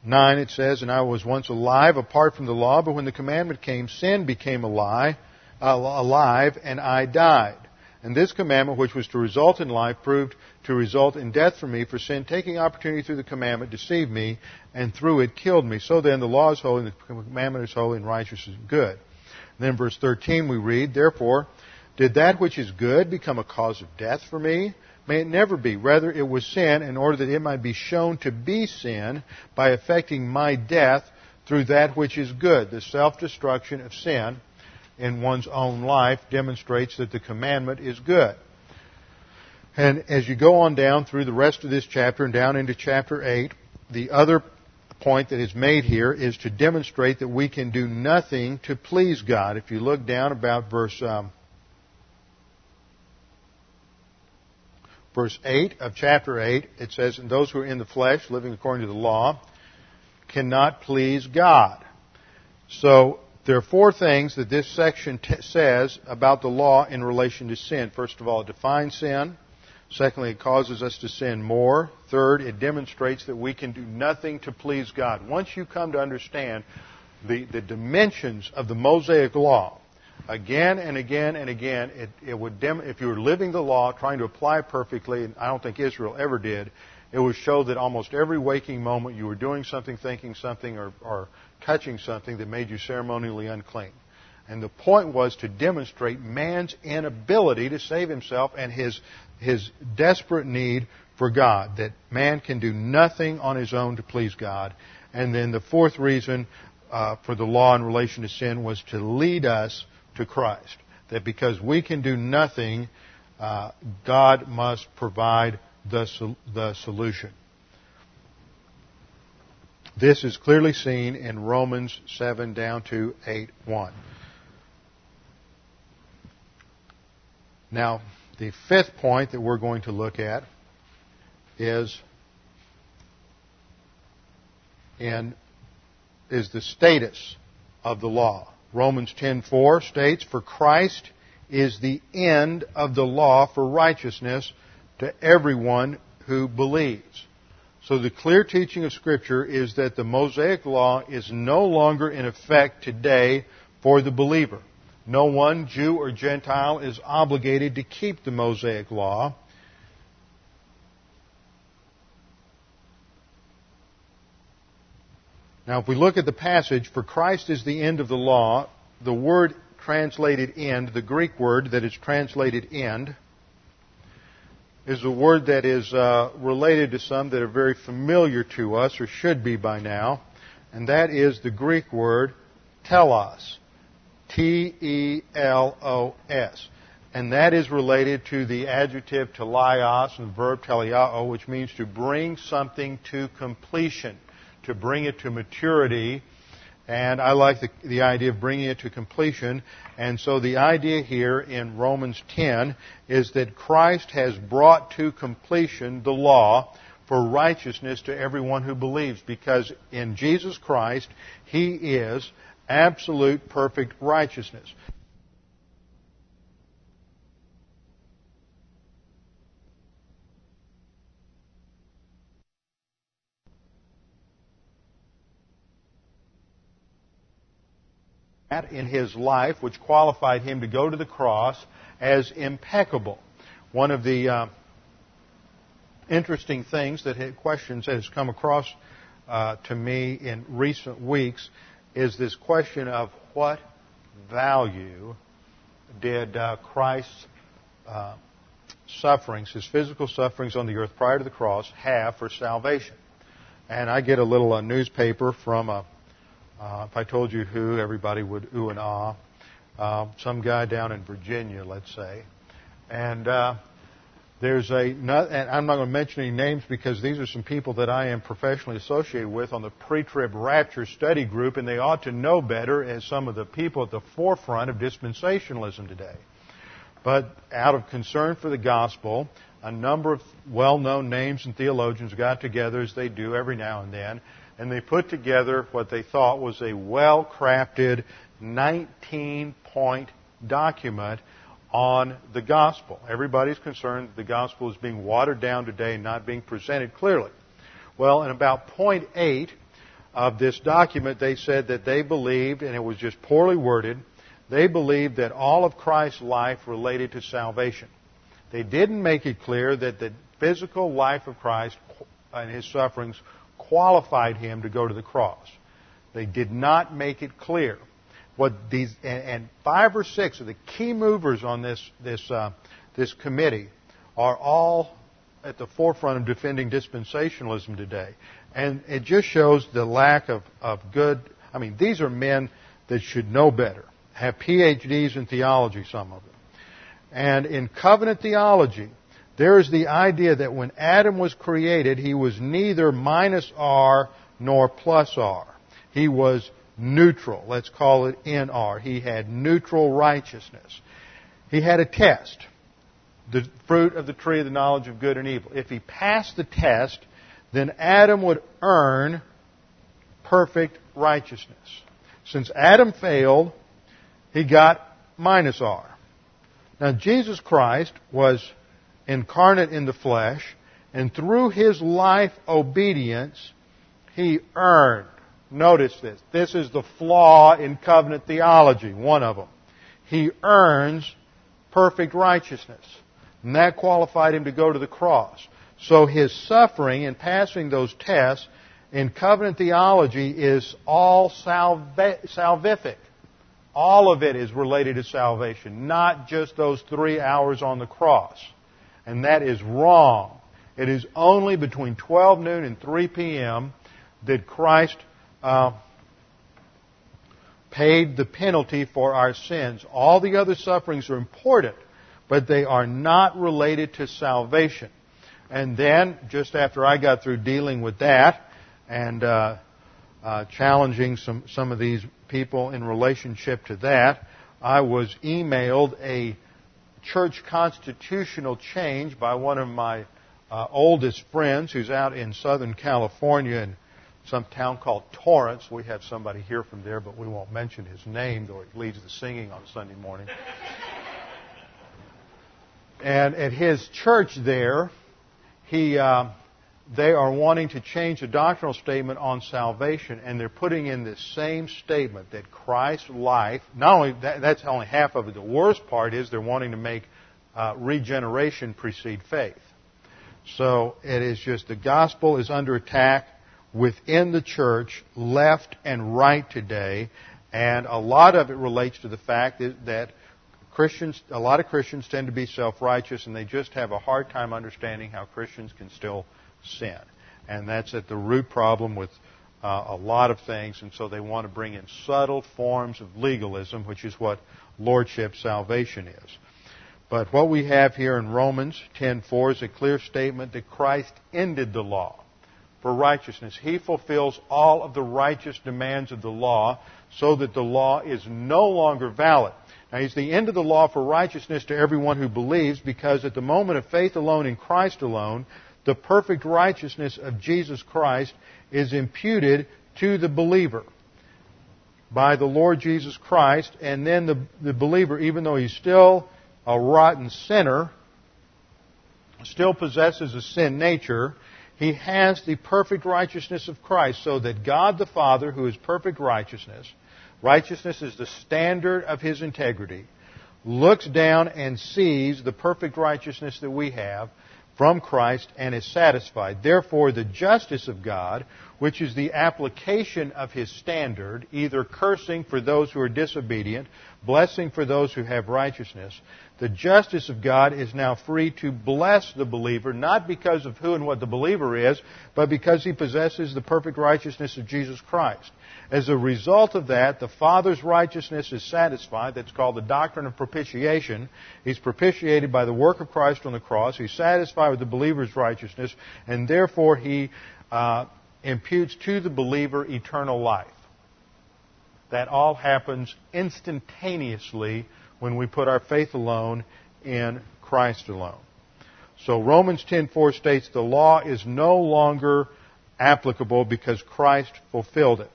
9 it says, And I was once alive apart from the law, but when the commandment came, sin became alive, alive and I died. And this commandment, which was to result in life, proved to result in death for me, for sin, taking opportunity through the commandment, deceived me, and through it killed me. So then the law is holy, and the commandment is holy, and righteous and good. And then verse 13 we read, Therefore, did that which is good become a cause of death for me? May it never be. Rather, it was sin in order that it might be shown to be sin by effecting my death through that which is good. The self-destruction of sin in one's own life demonstrates that the commandment is good. And as you go on down through the rest of this chapter and down into chapter 8, the other point that is made here is to demonstrate that we can do nothing to please God. If you look down about verse um, verse 8 of chapter 8, it says, And those who are in the flesh, living according to the law, cannot please God. So there are four things that this section t- says about the law in relation to sin. First of all, it defines sin. Secondly, it causes us to sin more. Third, it demonstrates that we can do nothing to please God. Once you come to understand the, the dimensions of the Mosaic law, again and again and again, it, it would dem- if you were living the law, trying to apply perfectly, and I don't think Israel ever did, it would show that almost every waking moment you were doing something, thinking something, or, or touching something that made you ceremonially unclean. And the point was to demonstrate man's inability to save himself and his, his desperate need for God, that man can do nothing on his own to please God. And then the fourth reason uh, for the law in relation to sin was to lead us to Christ. That because we can do nothing, uh, God must provide the, the solution. This is clearly seen in Romans 7 down to 8 1. Now, the fifth point that we're going to look at is in is the status of the law. Romans 10:4 states, "For Christ is the end of the law for righteousness to everyone who believes. So the clear teaching of Scripture is that the Mosaic Law is no longer in effect today for the believer. No one, Jew or Gentile, is obligated to keep the Mosaic Law. Now, if we look at the passage, for Christ is the end of the law, the word translated end, the Greek word that is translated end, is a word that is uh, related to some that are very familiar to us, or should be by now, and that is the Greek word telos. T E L O S. And that is related to the adjective teleios and verb teleiao, which means to bring something to completion, to bring it to maturity, and I like the, the idea of bringing it to completion. And so the idea here in Romans 10 is that Christ has brought to completion the law for righteousness to everyone who believes because in Jesus Christ, He is absolute perfect righteousness. in his life which qualified him to go to the cross as impeccable. One of the uh, interesting things that questions that has come across uh, to me in recent weeks is this question of what value did uh, Christ's uh, sufferings, his physical sufferings on the earth prior to the cross, have for salvation? And I get a little uh, newspaper from a uh, if I told you who, everybody would ooh and ah. Uh, some guy down in Virginia, let's say. And uh, there's a, and I'm not going to mention any names because these are some people that I am professionally associated with on the pre-trib rapture study group, and they ought to know better as some of the people at the forefront of dispensationalism today. But out of concern for the gospel, a number of well-known names and theologians got together, as they do every now and then, and they put together what they thought was a well crafted 19 point document on the gospel. Everybody's concerned the gospel is being watered down today and not being presented clearly. Well, in about point eight of this document, they said that they believed, and it was just poorly worded, they believed that all of Christ's life related to salvation. They didn't make it clear that the physical life of Christ and his sufferings qualified him to go to the cross. They did not make it clear. What these and, and five or six of the key movers on this this uh, this committee are all at the forefront of defending dispensationalism today, and it just shows the lack of of good. I mean, these are men that should know better, have PhDs in theology, some of them, and in covenant theology there is the idea that when Adam was created, he was neither minus R nor plus R. He was neutral. Let's call it NR. He had neutral righteousness. He had a test. The fruit of the tree of the knowledge of good and evil. If he passed the test, then Adam would earn perfect righteousness. Since Adam failed, he got minus R. Now Jesus Christ was incarnate in the flesh, and through his life obedience, he earned. Notice this. This is the flaw in covenant theology, one of them. He earns perfect righteousness. And that qualified him to go to the cross. So his suffering in passing those tests in covenant theology is all salvific. All of it is related to salvation, not just those three hours on the cross and that is wrong. It is only between 12 noon and 3 p.m. that Christ uh, paid the penalty for our sins. All the other sufferings are important, but they are not related to salvation. And then, just after I got through dealing with that and uh, uh, challenging some, some of these people in relationship to that, I was emailed a church constitutional change by one of my uh, oldest friends who's out in Southern California in some town called Torrance. We have somebody here from there, but we won't mention his name, though he leads the singing on Sunday morning. And at his church there, he, uh, they are wanting to change the doctrinal statement on salvation, and they're putting in this same statement that Christ's life, not only that, that's only half of it, the worst part is they're wanting to make uh, regeneration precede faith. So it is just the gospel is under attack within the church, left and right today, and a lot of it relates to the fact that Christians, a lot of Christians tend to be self-righteous and they just have a hard time understanding how Christians can still sin. And that's at the root problem with uh, a lot of things, and so they want to bring in subtle forms of legalism, which is what lordship salvation is. But what we have here in Romans 10:4 is a clear statement that Christ ended the law for righteousness. He fulfills all of the righteous demands of the law so that the law is no longer valid. Now, he's the end of the law for righteousness to everyone who believes because at the moment of faith alone in Christ alone, the perfect righteousness of Jesus Christ is imputed to the believer by the Lord Jesus Christ, and then the, the believer, even though he's still a rotten sinner, still possesses a sin nature, he has the perfect righteousness of Christ, so that God the Father, who is perfect righteousness, righteousness is the standard of his integrity, looks down and sees the perfect righteousness that we have from Christ and is satisfied. Therefore, the justice of God, which is the application of his standard, either cursing for those who are disobedient, blessing for those who have righteousness, the justice of God is now free to bless the believer, not because of who and what the believer is, but because he possesses the perfect righteousness of Jesus Christ. As a result of that, the Father's righteousness is satisfied. That's called the doctrine of propitiation. He's propitiated by the work of Christ on the cross. He's satisfied with the believer's righteousness, and therefore he uh, imputes to the believer eternal life. That all happens instantaneously when we put our faith alone in Christ alone. So Romans 10:4 states the law is no longer applicable because Christ fulfilled it.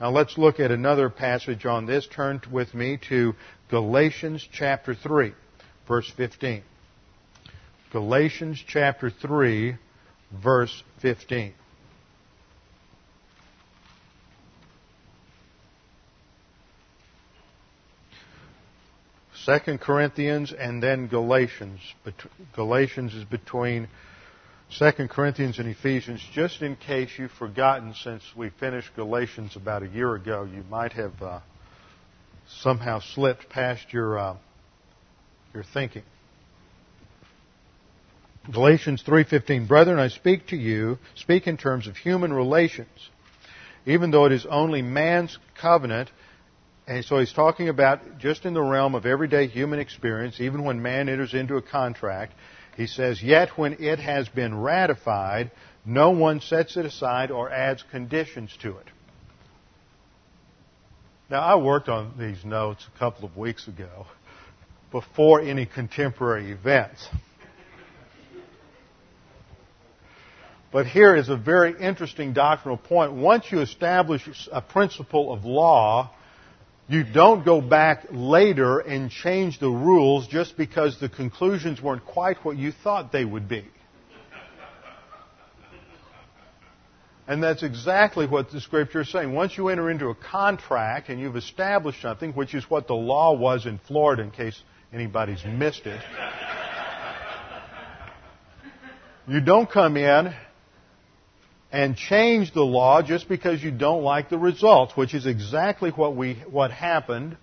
Now let's look at another passage on this. Turn with me to Galatians chapter 3, verse 15. Galatians chapter 3, verse 15. 2 Corinthians and then Galatians. Galatians is between 2 Corinthians and Ephesians. Just in case you've forgotten, since we finished Galatians about a year ago, you might have uh, somehow slipped past your uh, your thinking. Galatians 3:15 Brethren I speak to you speak in terms of human relations even though it is only man's covenant and so he's talking about just in the realm of everyday human experience, even when man enters into a contract, he says, Yet when it has been ratified, no one sets it aside or adds conditions to it. Now, I worked on these notes a couple of weeks ago before any contemporary events. But here is a very interesting doctrinal point. Once you establish a principle of law, you don't go back later and change the rules just because the conclusions weren't quite what you thought they would be. And that's exactly what the scripture is saying. Once you enter into a contract and you've established something, which is what the law was in Florida, in case anybody's missed it, you don't come in and change the law just because you don't like the results, which is exactly what we what happened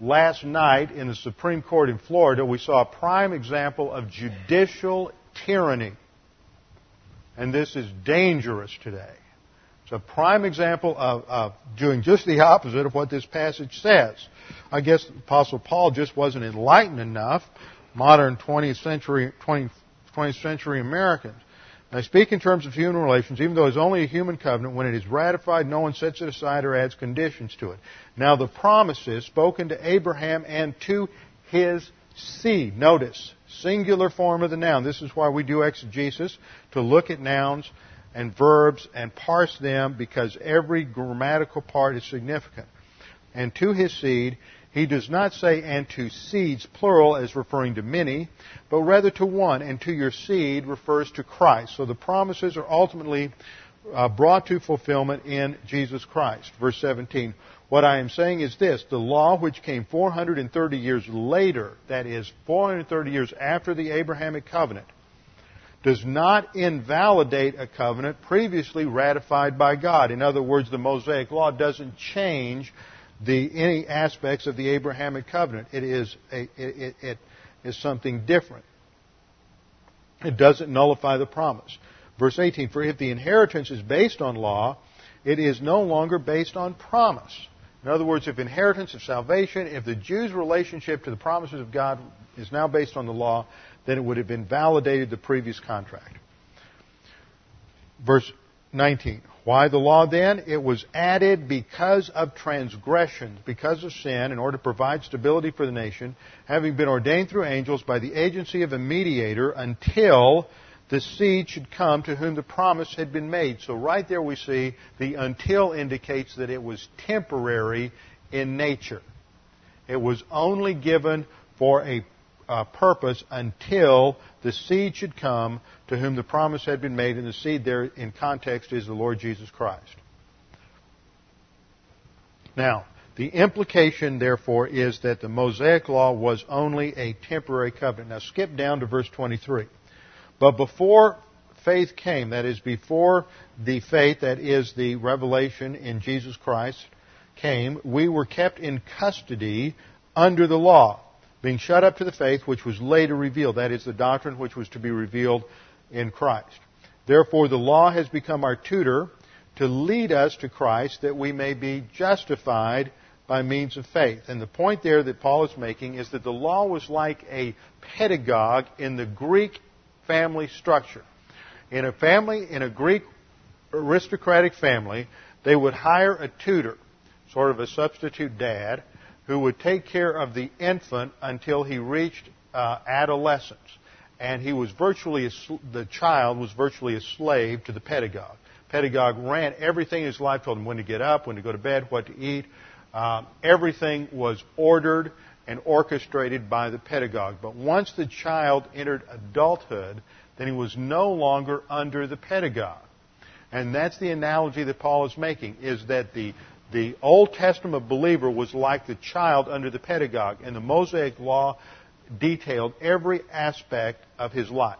last night in the Supreme Court in Florida. We saw a prime example of judicial tyranny. And this is dangerous today. It's a prime example of, of doing just the opposite of what this passage says. I guess Apostle Paul just wasn't enlightened enough, modern 20th century, 20th, 20th century Americans. I speak in terms of human relations, even though it's only a human covenant, when it is ratified, no one sets it aside or adds conditions to it. Now the promises spoken to Abraham and to his seed. Notice, singular form of the noun. This is why we do exegesis, to look at nouns and verbs and parse them because every grammatical part is significant. And to his seed, He does not say, and to seeds, plural, as referring to many, but rather to one, and to your seed refers to Christ. So the promises are ultimately uh, brought to fulfillment in Jesus Christ. Verse 17. What I am saying is this the law which came 430 years later, that is, 430 years after the Abrahamic covenant, does not invalidate a covenant previously ratified by God. In other words, the Mosaic Law doesn't change the, any aspects of the Abrahamic covenant. It is, a, it, it, is something different. It doesn't nullify the promise. Verse 18, for if the inheritance is based on law, it is no longer based on promise. In other words, if inheritance of salvation, if the Jews' relationship to the promises of God is now based on the law, then it would have invalidated the previous contract. Verse 19. Why the law then? It was added because of transgressions, because of sin, in order to provide stability for the nation, having been ordained through angels by the agency of a mediator until the seed should come to whom the promise had been made. So right there we see the until indicates that it was temporary in nature. It was only given for a uh, purpose until the seed should come to whom the promise had been made, and the seed there in context is the Lord Jesus Christ. Now, the implication, therefore, is that the Mosaic law was only a temporary covenant. Now, skip down to verse 23. But before faith came, that is, before the faith, that is, the revelation in Jesus Christ came, we were kept in custody under the law being shut up to the faith which was later revealed. That is the doctrine which was to be revealed in Christ. Therefore, the law has become our tutor to lead us to Christ that we may be justified by means of faith. And the point there that Paul is making is that the law was like a pedagogue in the Greek family structure. In a family, in a Greek aristocratic family, they would hire a tutor, sort of a substitute dad, who would take care of the infant until he reached uh, adolescence. And he was virtually, a, the child was virtually a slave to the pedagogue. Pedagogue ran everything in his life, told him when to get up, when to go to bed, what to eat. Um, everything was ordered and orchestrated by the pedagogue. But once the child entered adulthood, then he was no longer under the pedagogue. And that's the analogy that Paul is making, is that the the Old Testament believer was like the child under the pedagogue, and the Mosaic Law detailed every aspect of his life.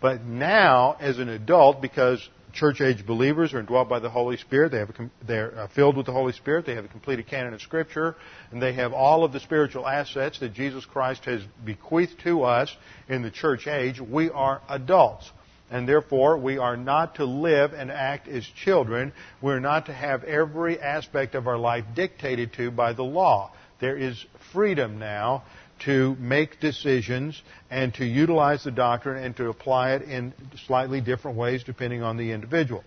But now, as an adult, because church age believers are indwelt by the Holy Spirit, they have a, they're uh, filled with the Holy Spirit, they have a completed canon of Scripture, and they have all of the spiritual assets that Jesus Christ has bequeathed to us in the church age, we are adults and therefore we are not to live and act as children. We're not to have every aspect of our life dictated to by the law. There is freedom now to make decisions and to utilize the doctrine and to apply it in slightly different ways depending on the individual.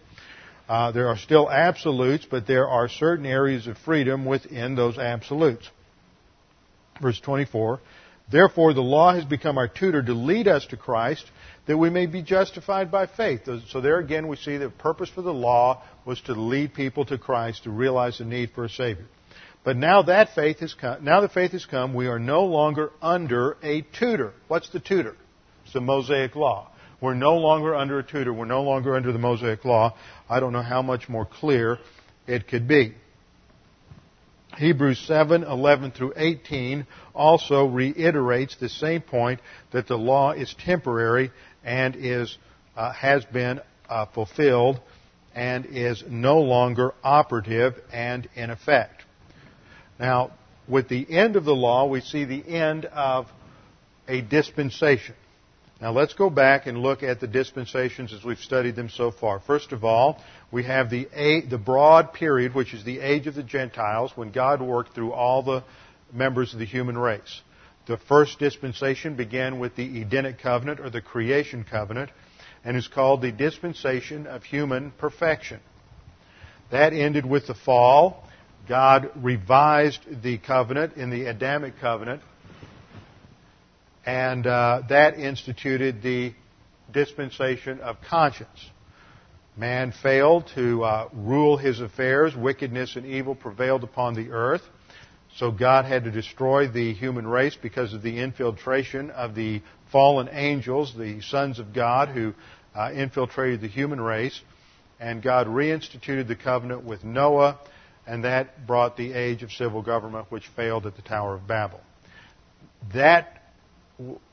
Uh, there are still absolutes, but there are certain areas of freedom within those absolutes. Verse 24. Therefore, the law has become our tutor to lead us to Christ that we may be justified by faith. So there again we see the purpose for the law was to lead people to Christ to realize the need for a Savior. But now that faith has come, now that faith has come, we are no longer under a tutor. What's the tutor? It's the Mosaic Law. We're no longer under a tutor. We're no longer under the Mosaic Law. I don't know how much more clear it could be. Hebrews 7, 11 through 18 also reiterates the same point that the law is temporary and is, uh, has been uh, fulfilled and is no longer operative and in effect. Now, with the end of the law, we see the end of a dispensation. Now let's go back and look at the dispensations as we've studied them so far. First of all, we have the, the broad period, which is the age of the Gentiles, when God worked through all the members of the human race. The first dispensation began with the Edenic covenant or the creation covenant and is called the dispensation of human perfection. That ended with the fall. God revised the covenant in the Adamic covenant and uh, that instituted the dispensation of conscience. Man failed to uh, rule his affairs. Wickedness and evil prevailed upon the earth. So God had to destroy the human race because of the infiltration of the fallen angels, the sons of God who uh, infiltrated the human race. And God reinstituted the covenant with Noah, and that brought the age of civil government, which failed at the Tower of Babel. That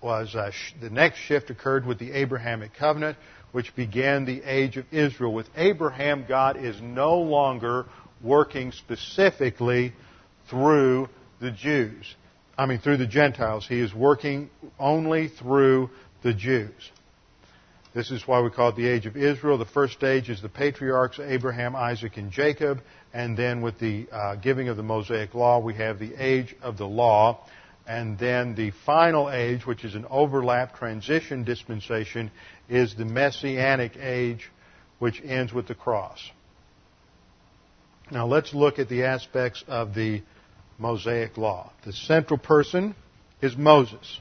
was uh, sh- the next shift occurred with the Abrahamic covenant, which began the age of Israel. With Abraham, God is no longer working specifically through the Jews. I mean, through the Gentiles. He is working only through the Jews. This is why we call it the age of Israel. The first stage is the patriarchs, Abraham, Isaac, and Jacob. And then with the uh, giving of the Mosaic Law, we have the age of the law. And then the final age, which is an overlap transition dispensation, is the Messianic age, which ends with the cross. Now let's look at the aspects of the Mosaic law. The central person is Moses.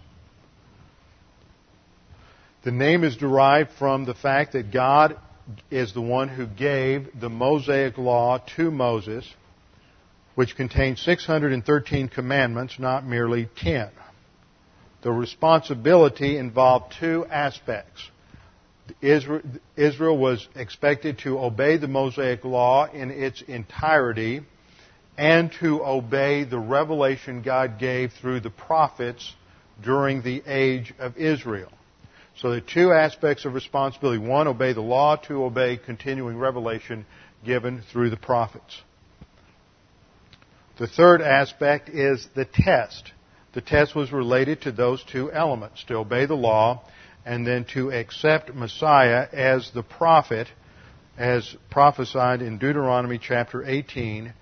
The name is derived from the fact that God is the one who gave the Mosaic law to Moses, which contains 613 commandments, not merely 10. The responsibility involved two aspects. Israel was expected to obey the Mosaic law in its entirety and to obey the revelation God gave through the prophets during the age of Israel. So the two aspects of responsibility. One, obey the law. Two, obey continuing revelation given through the prophets. The third aspect is the test. The test was related to those two elements, to obey the law and then to accept Messiah as the prophet as prophesied in Deuteronomy chapter 18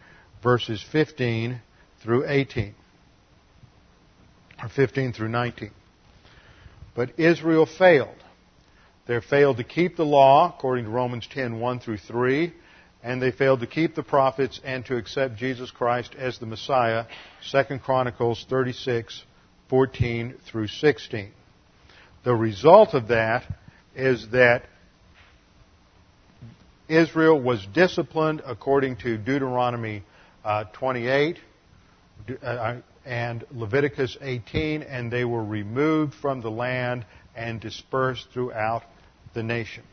verses 15 through 18, or 15 through 19. But Israel failed. They failed to keep the law, according to Romans 10, 1 through 3, and they failed to keep the prophets and to accept Jesus Christ as the Messiah, 2 Chronicles 36, 14 through 16. The result of that is that Israel was disciplined according to Deuteronomy uh, 28 uh, and Leviticus 18, and they were removed from the land and dispersed throughout the nations.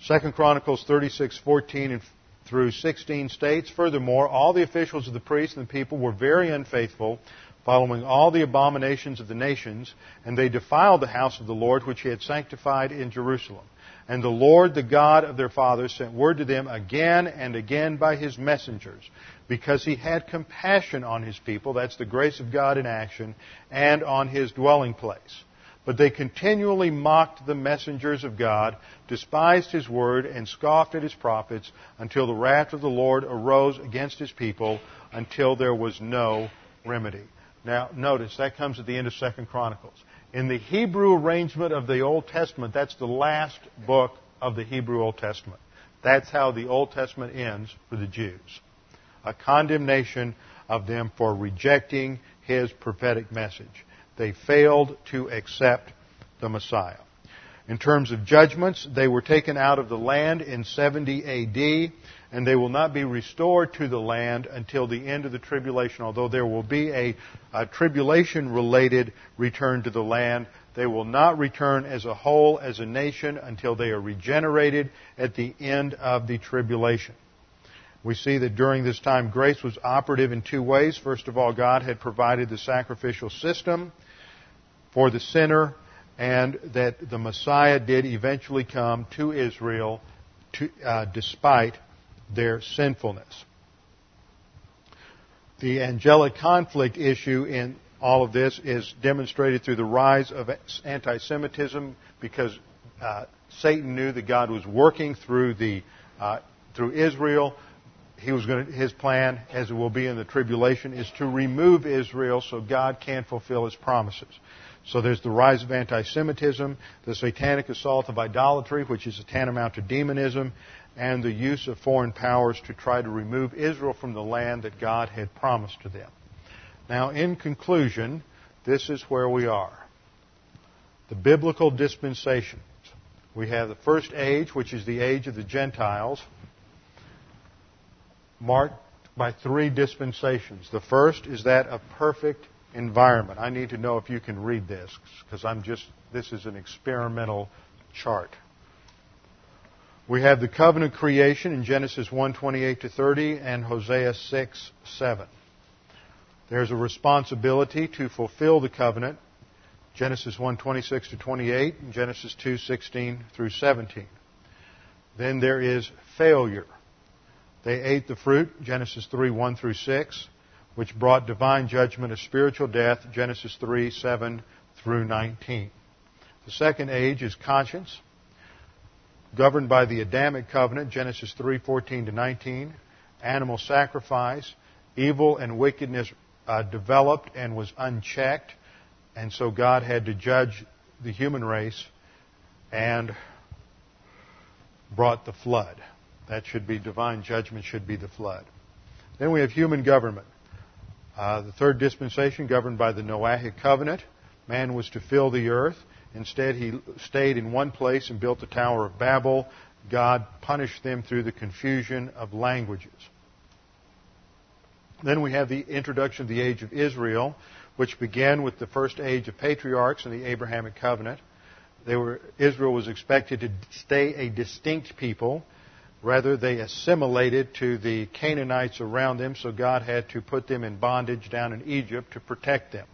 Second Chronicles 36:14 through 16 states, furthermore, all the officials of the priests and the people were very unfaithful, following all the abominations of the nations, and they defiled the house of the Lord which he had sanctified in Jerusalem. And the Lord, the God of their fathers, sent word to them again and again by his messengers, because he had compassion on his people, that's the grace of God in action, and on his dwelling place. But they continually mocked the messengers of God, despised his word, and scoffed at his prophets, until the wrath of the Lord arose against his people, until there was no remedy. Now, notice, that comes at the end of Second Chronicles. In the Hebrew arrangement of the Old Testament, that's the last book of the Hebrew Old Testament. That's how the Old Testament ends for the Jews. A condemnation of them for rejecting his prophetic message. They failed to accept the Messiah. In terms of judgments, they were taken out of the land in 70 AD and they will not be restored to the land until the end of the tribulation. Although there will be a, a tribulation related return to the land, they will not return as a whole, as a nation, until they are regenerated at the end of the tribulation. We see that during this time grace was operative in two ways. First of all, God had provided the sacrificial system for the sinner, and that the Messiah did eventually come to Israel to, uh, despite their sinfulness. The angelic conflict issue in all of this is demonstrated through the rise of anti Semitism because uh, Satan knew that God was working through, the, uh, through Israel. He was going to, his plan, as it will be in the tribulation, is to remove Israel so God can fulfill his promises. So there's the rise of anti-Semitism, the satanic assault of idolatry, which is tantamount to demonism, and the use of foreign powers to try to remove Israel from the land that God had promised to them. Now, in conclusion, this is where we are. The biblical dispensations. We have the first age, which is the age of the Gentiles, marked by three dispensations. The first is that of perfect environment. I need to know if you can read this because I'm just, this is an experimental chart. We have the covenant creation in Genesis 1:28 to 30 and Hosea 6:7. There's a responsibility to fulfill the covenant, Genesis 1:26 to 28 and Genesis 2:16 through 17. Then there is failure. They ate the fruit, Genesis 3, 1 through 6, which brought divine judgment of spiritual death, Genesis 3, 7 through 19. The second age is conscience, governed by the Adamic covenant, Genesis 3, 14 to 19. Animal sacrifice, evil and wickedness uh, developed and was unchecked, and so God had to judge the human race and brought the flood. That should be divine judgment, should be the flood. Then we have human government. Uh, the third dispensation, governed by the Noahic covenant, man was to fill the earth. Instead, he stayed in one place and built the Tower of Babel. God punished them through the confusion of languages. Then we have the introduction of the age of Israel, which began with the first age of patriarchs and the Abrahamic covenant. Were, Israel was expected to stay a distinct people Rather, they assimilated to the Canaanites around them, so God had to put them in bondage down in Egypt to protect them.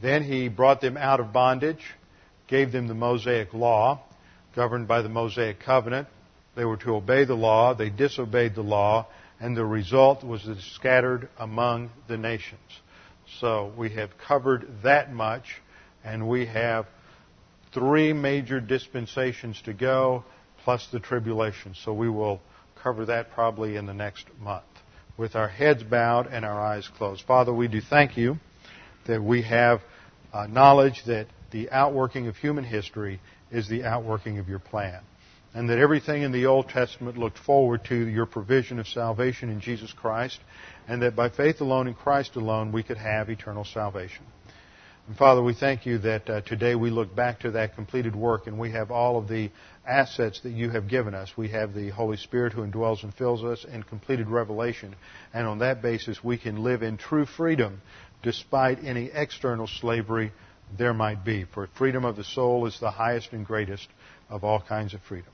Then he brought them out of bondage, gave them the Mosaic law, governed by the Mosaic covenant. They were to obey the law, they disobeyed the law, and the result was scattered among the nations. So we have covered that much, and we have three major dispensations to go plus the tribulation. So we will cover that probably in the next month with our heads bowed and our eyes closed. Father, we do thank you that we have uh, knowledge that the outworking of human history is the outworking of your plan. And that everything in the Old Testament looked forward to your provision of salvation in Jesus Christ, and that by faith alone in Christ alone we could have eternal salvation. And Father, we thank you that uh, today we look back to that completed work and we have all of the assets that you have given us. We have the Holy Spirit who indwells and fills us and completed revelation. And on that basis, we can live in true freedom despite any external slavery there might be. For freedom of the soul is the highest and greatest of all kinds of freedom.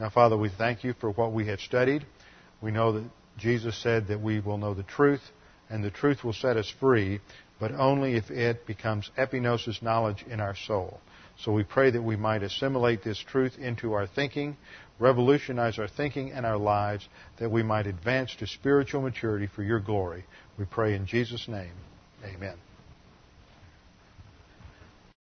Now, Father, we thank you for what we have studied. We know that Jesus said that we will know the truth, and the truth will set us free but only if it becomes epignosis knowledge in our soul. So we pray that we might assimilate this truth into our thinking, revolutionize our thinking and our lives, that we might advance to spiritual maturity for your glory. We pray in Jesus' name. Amen.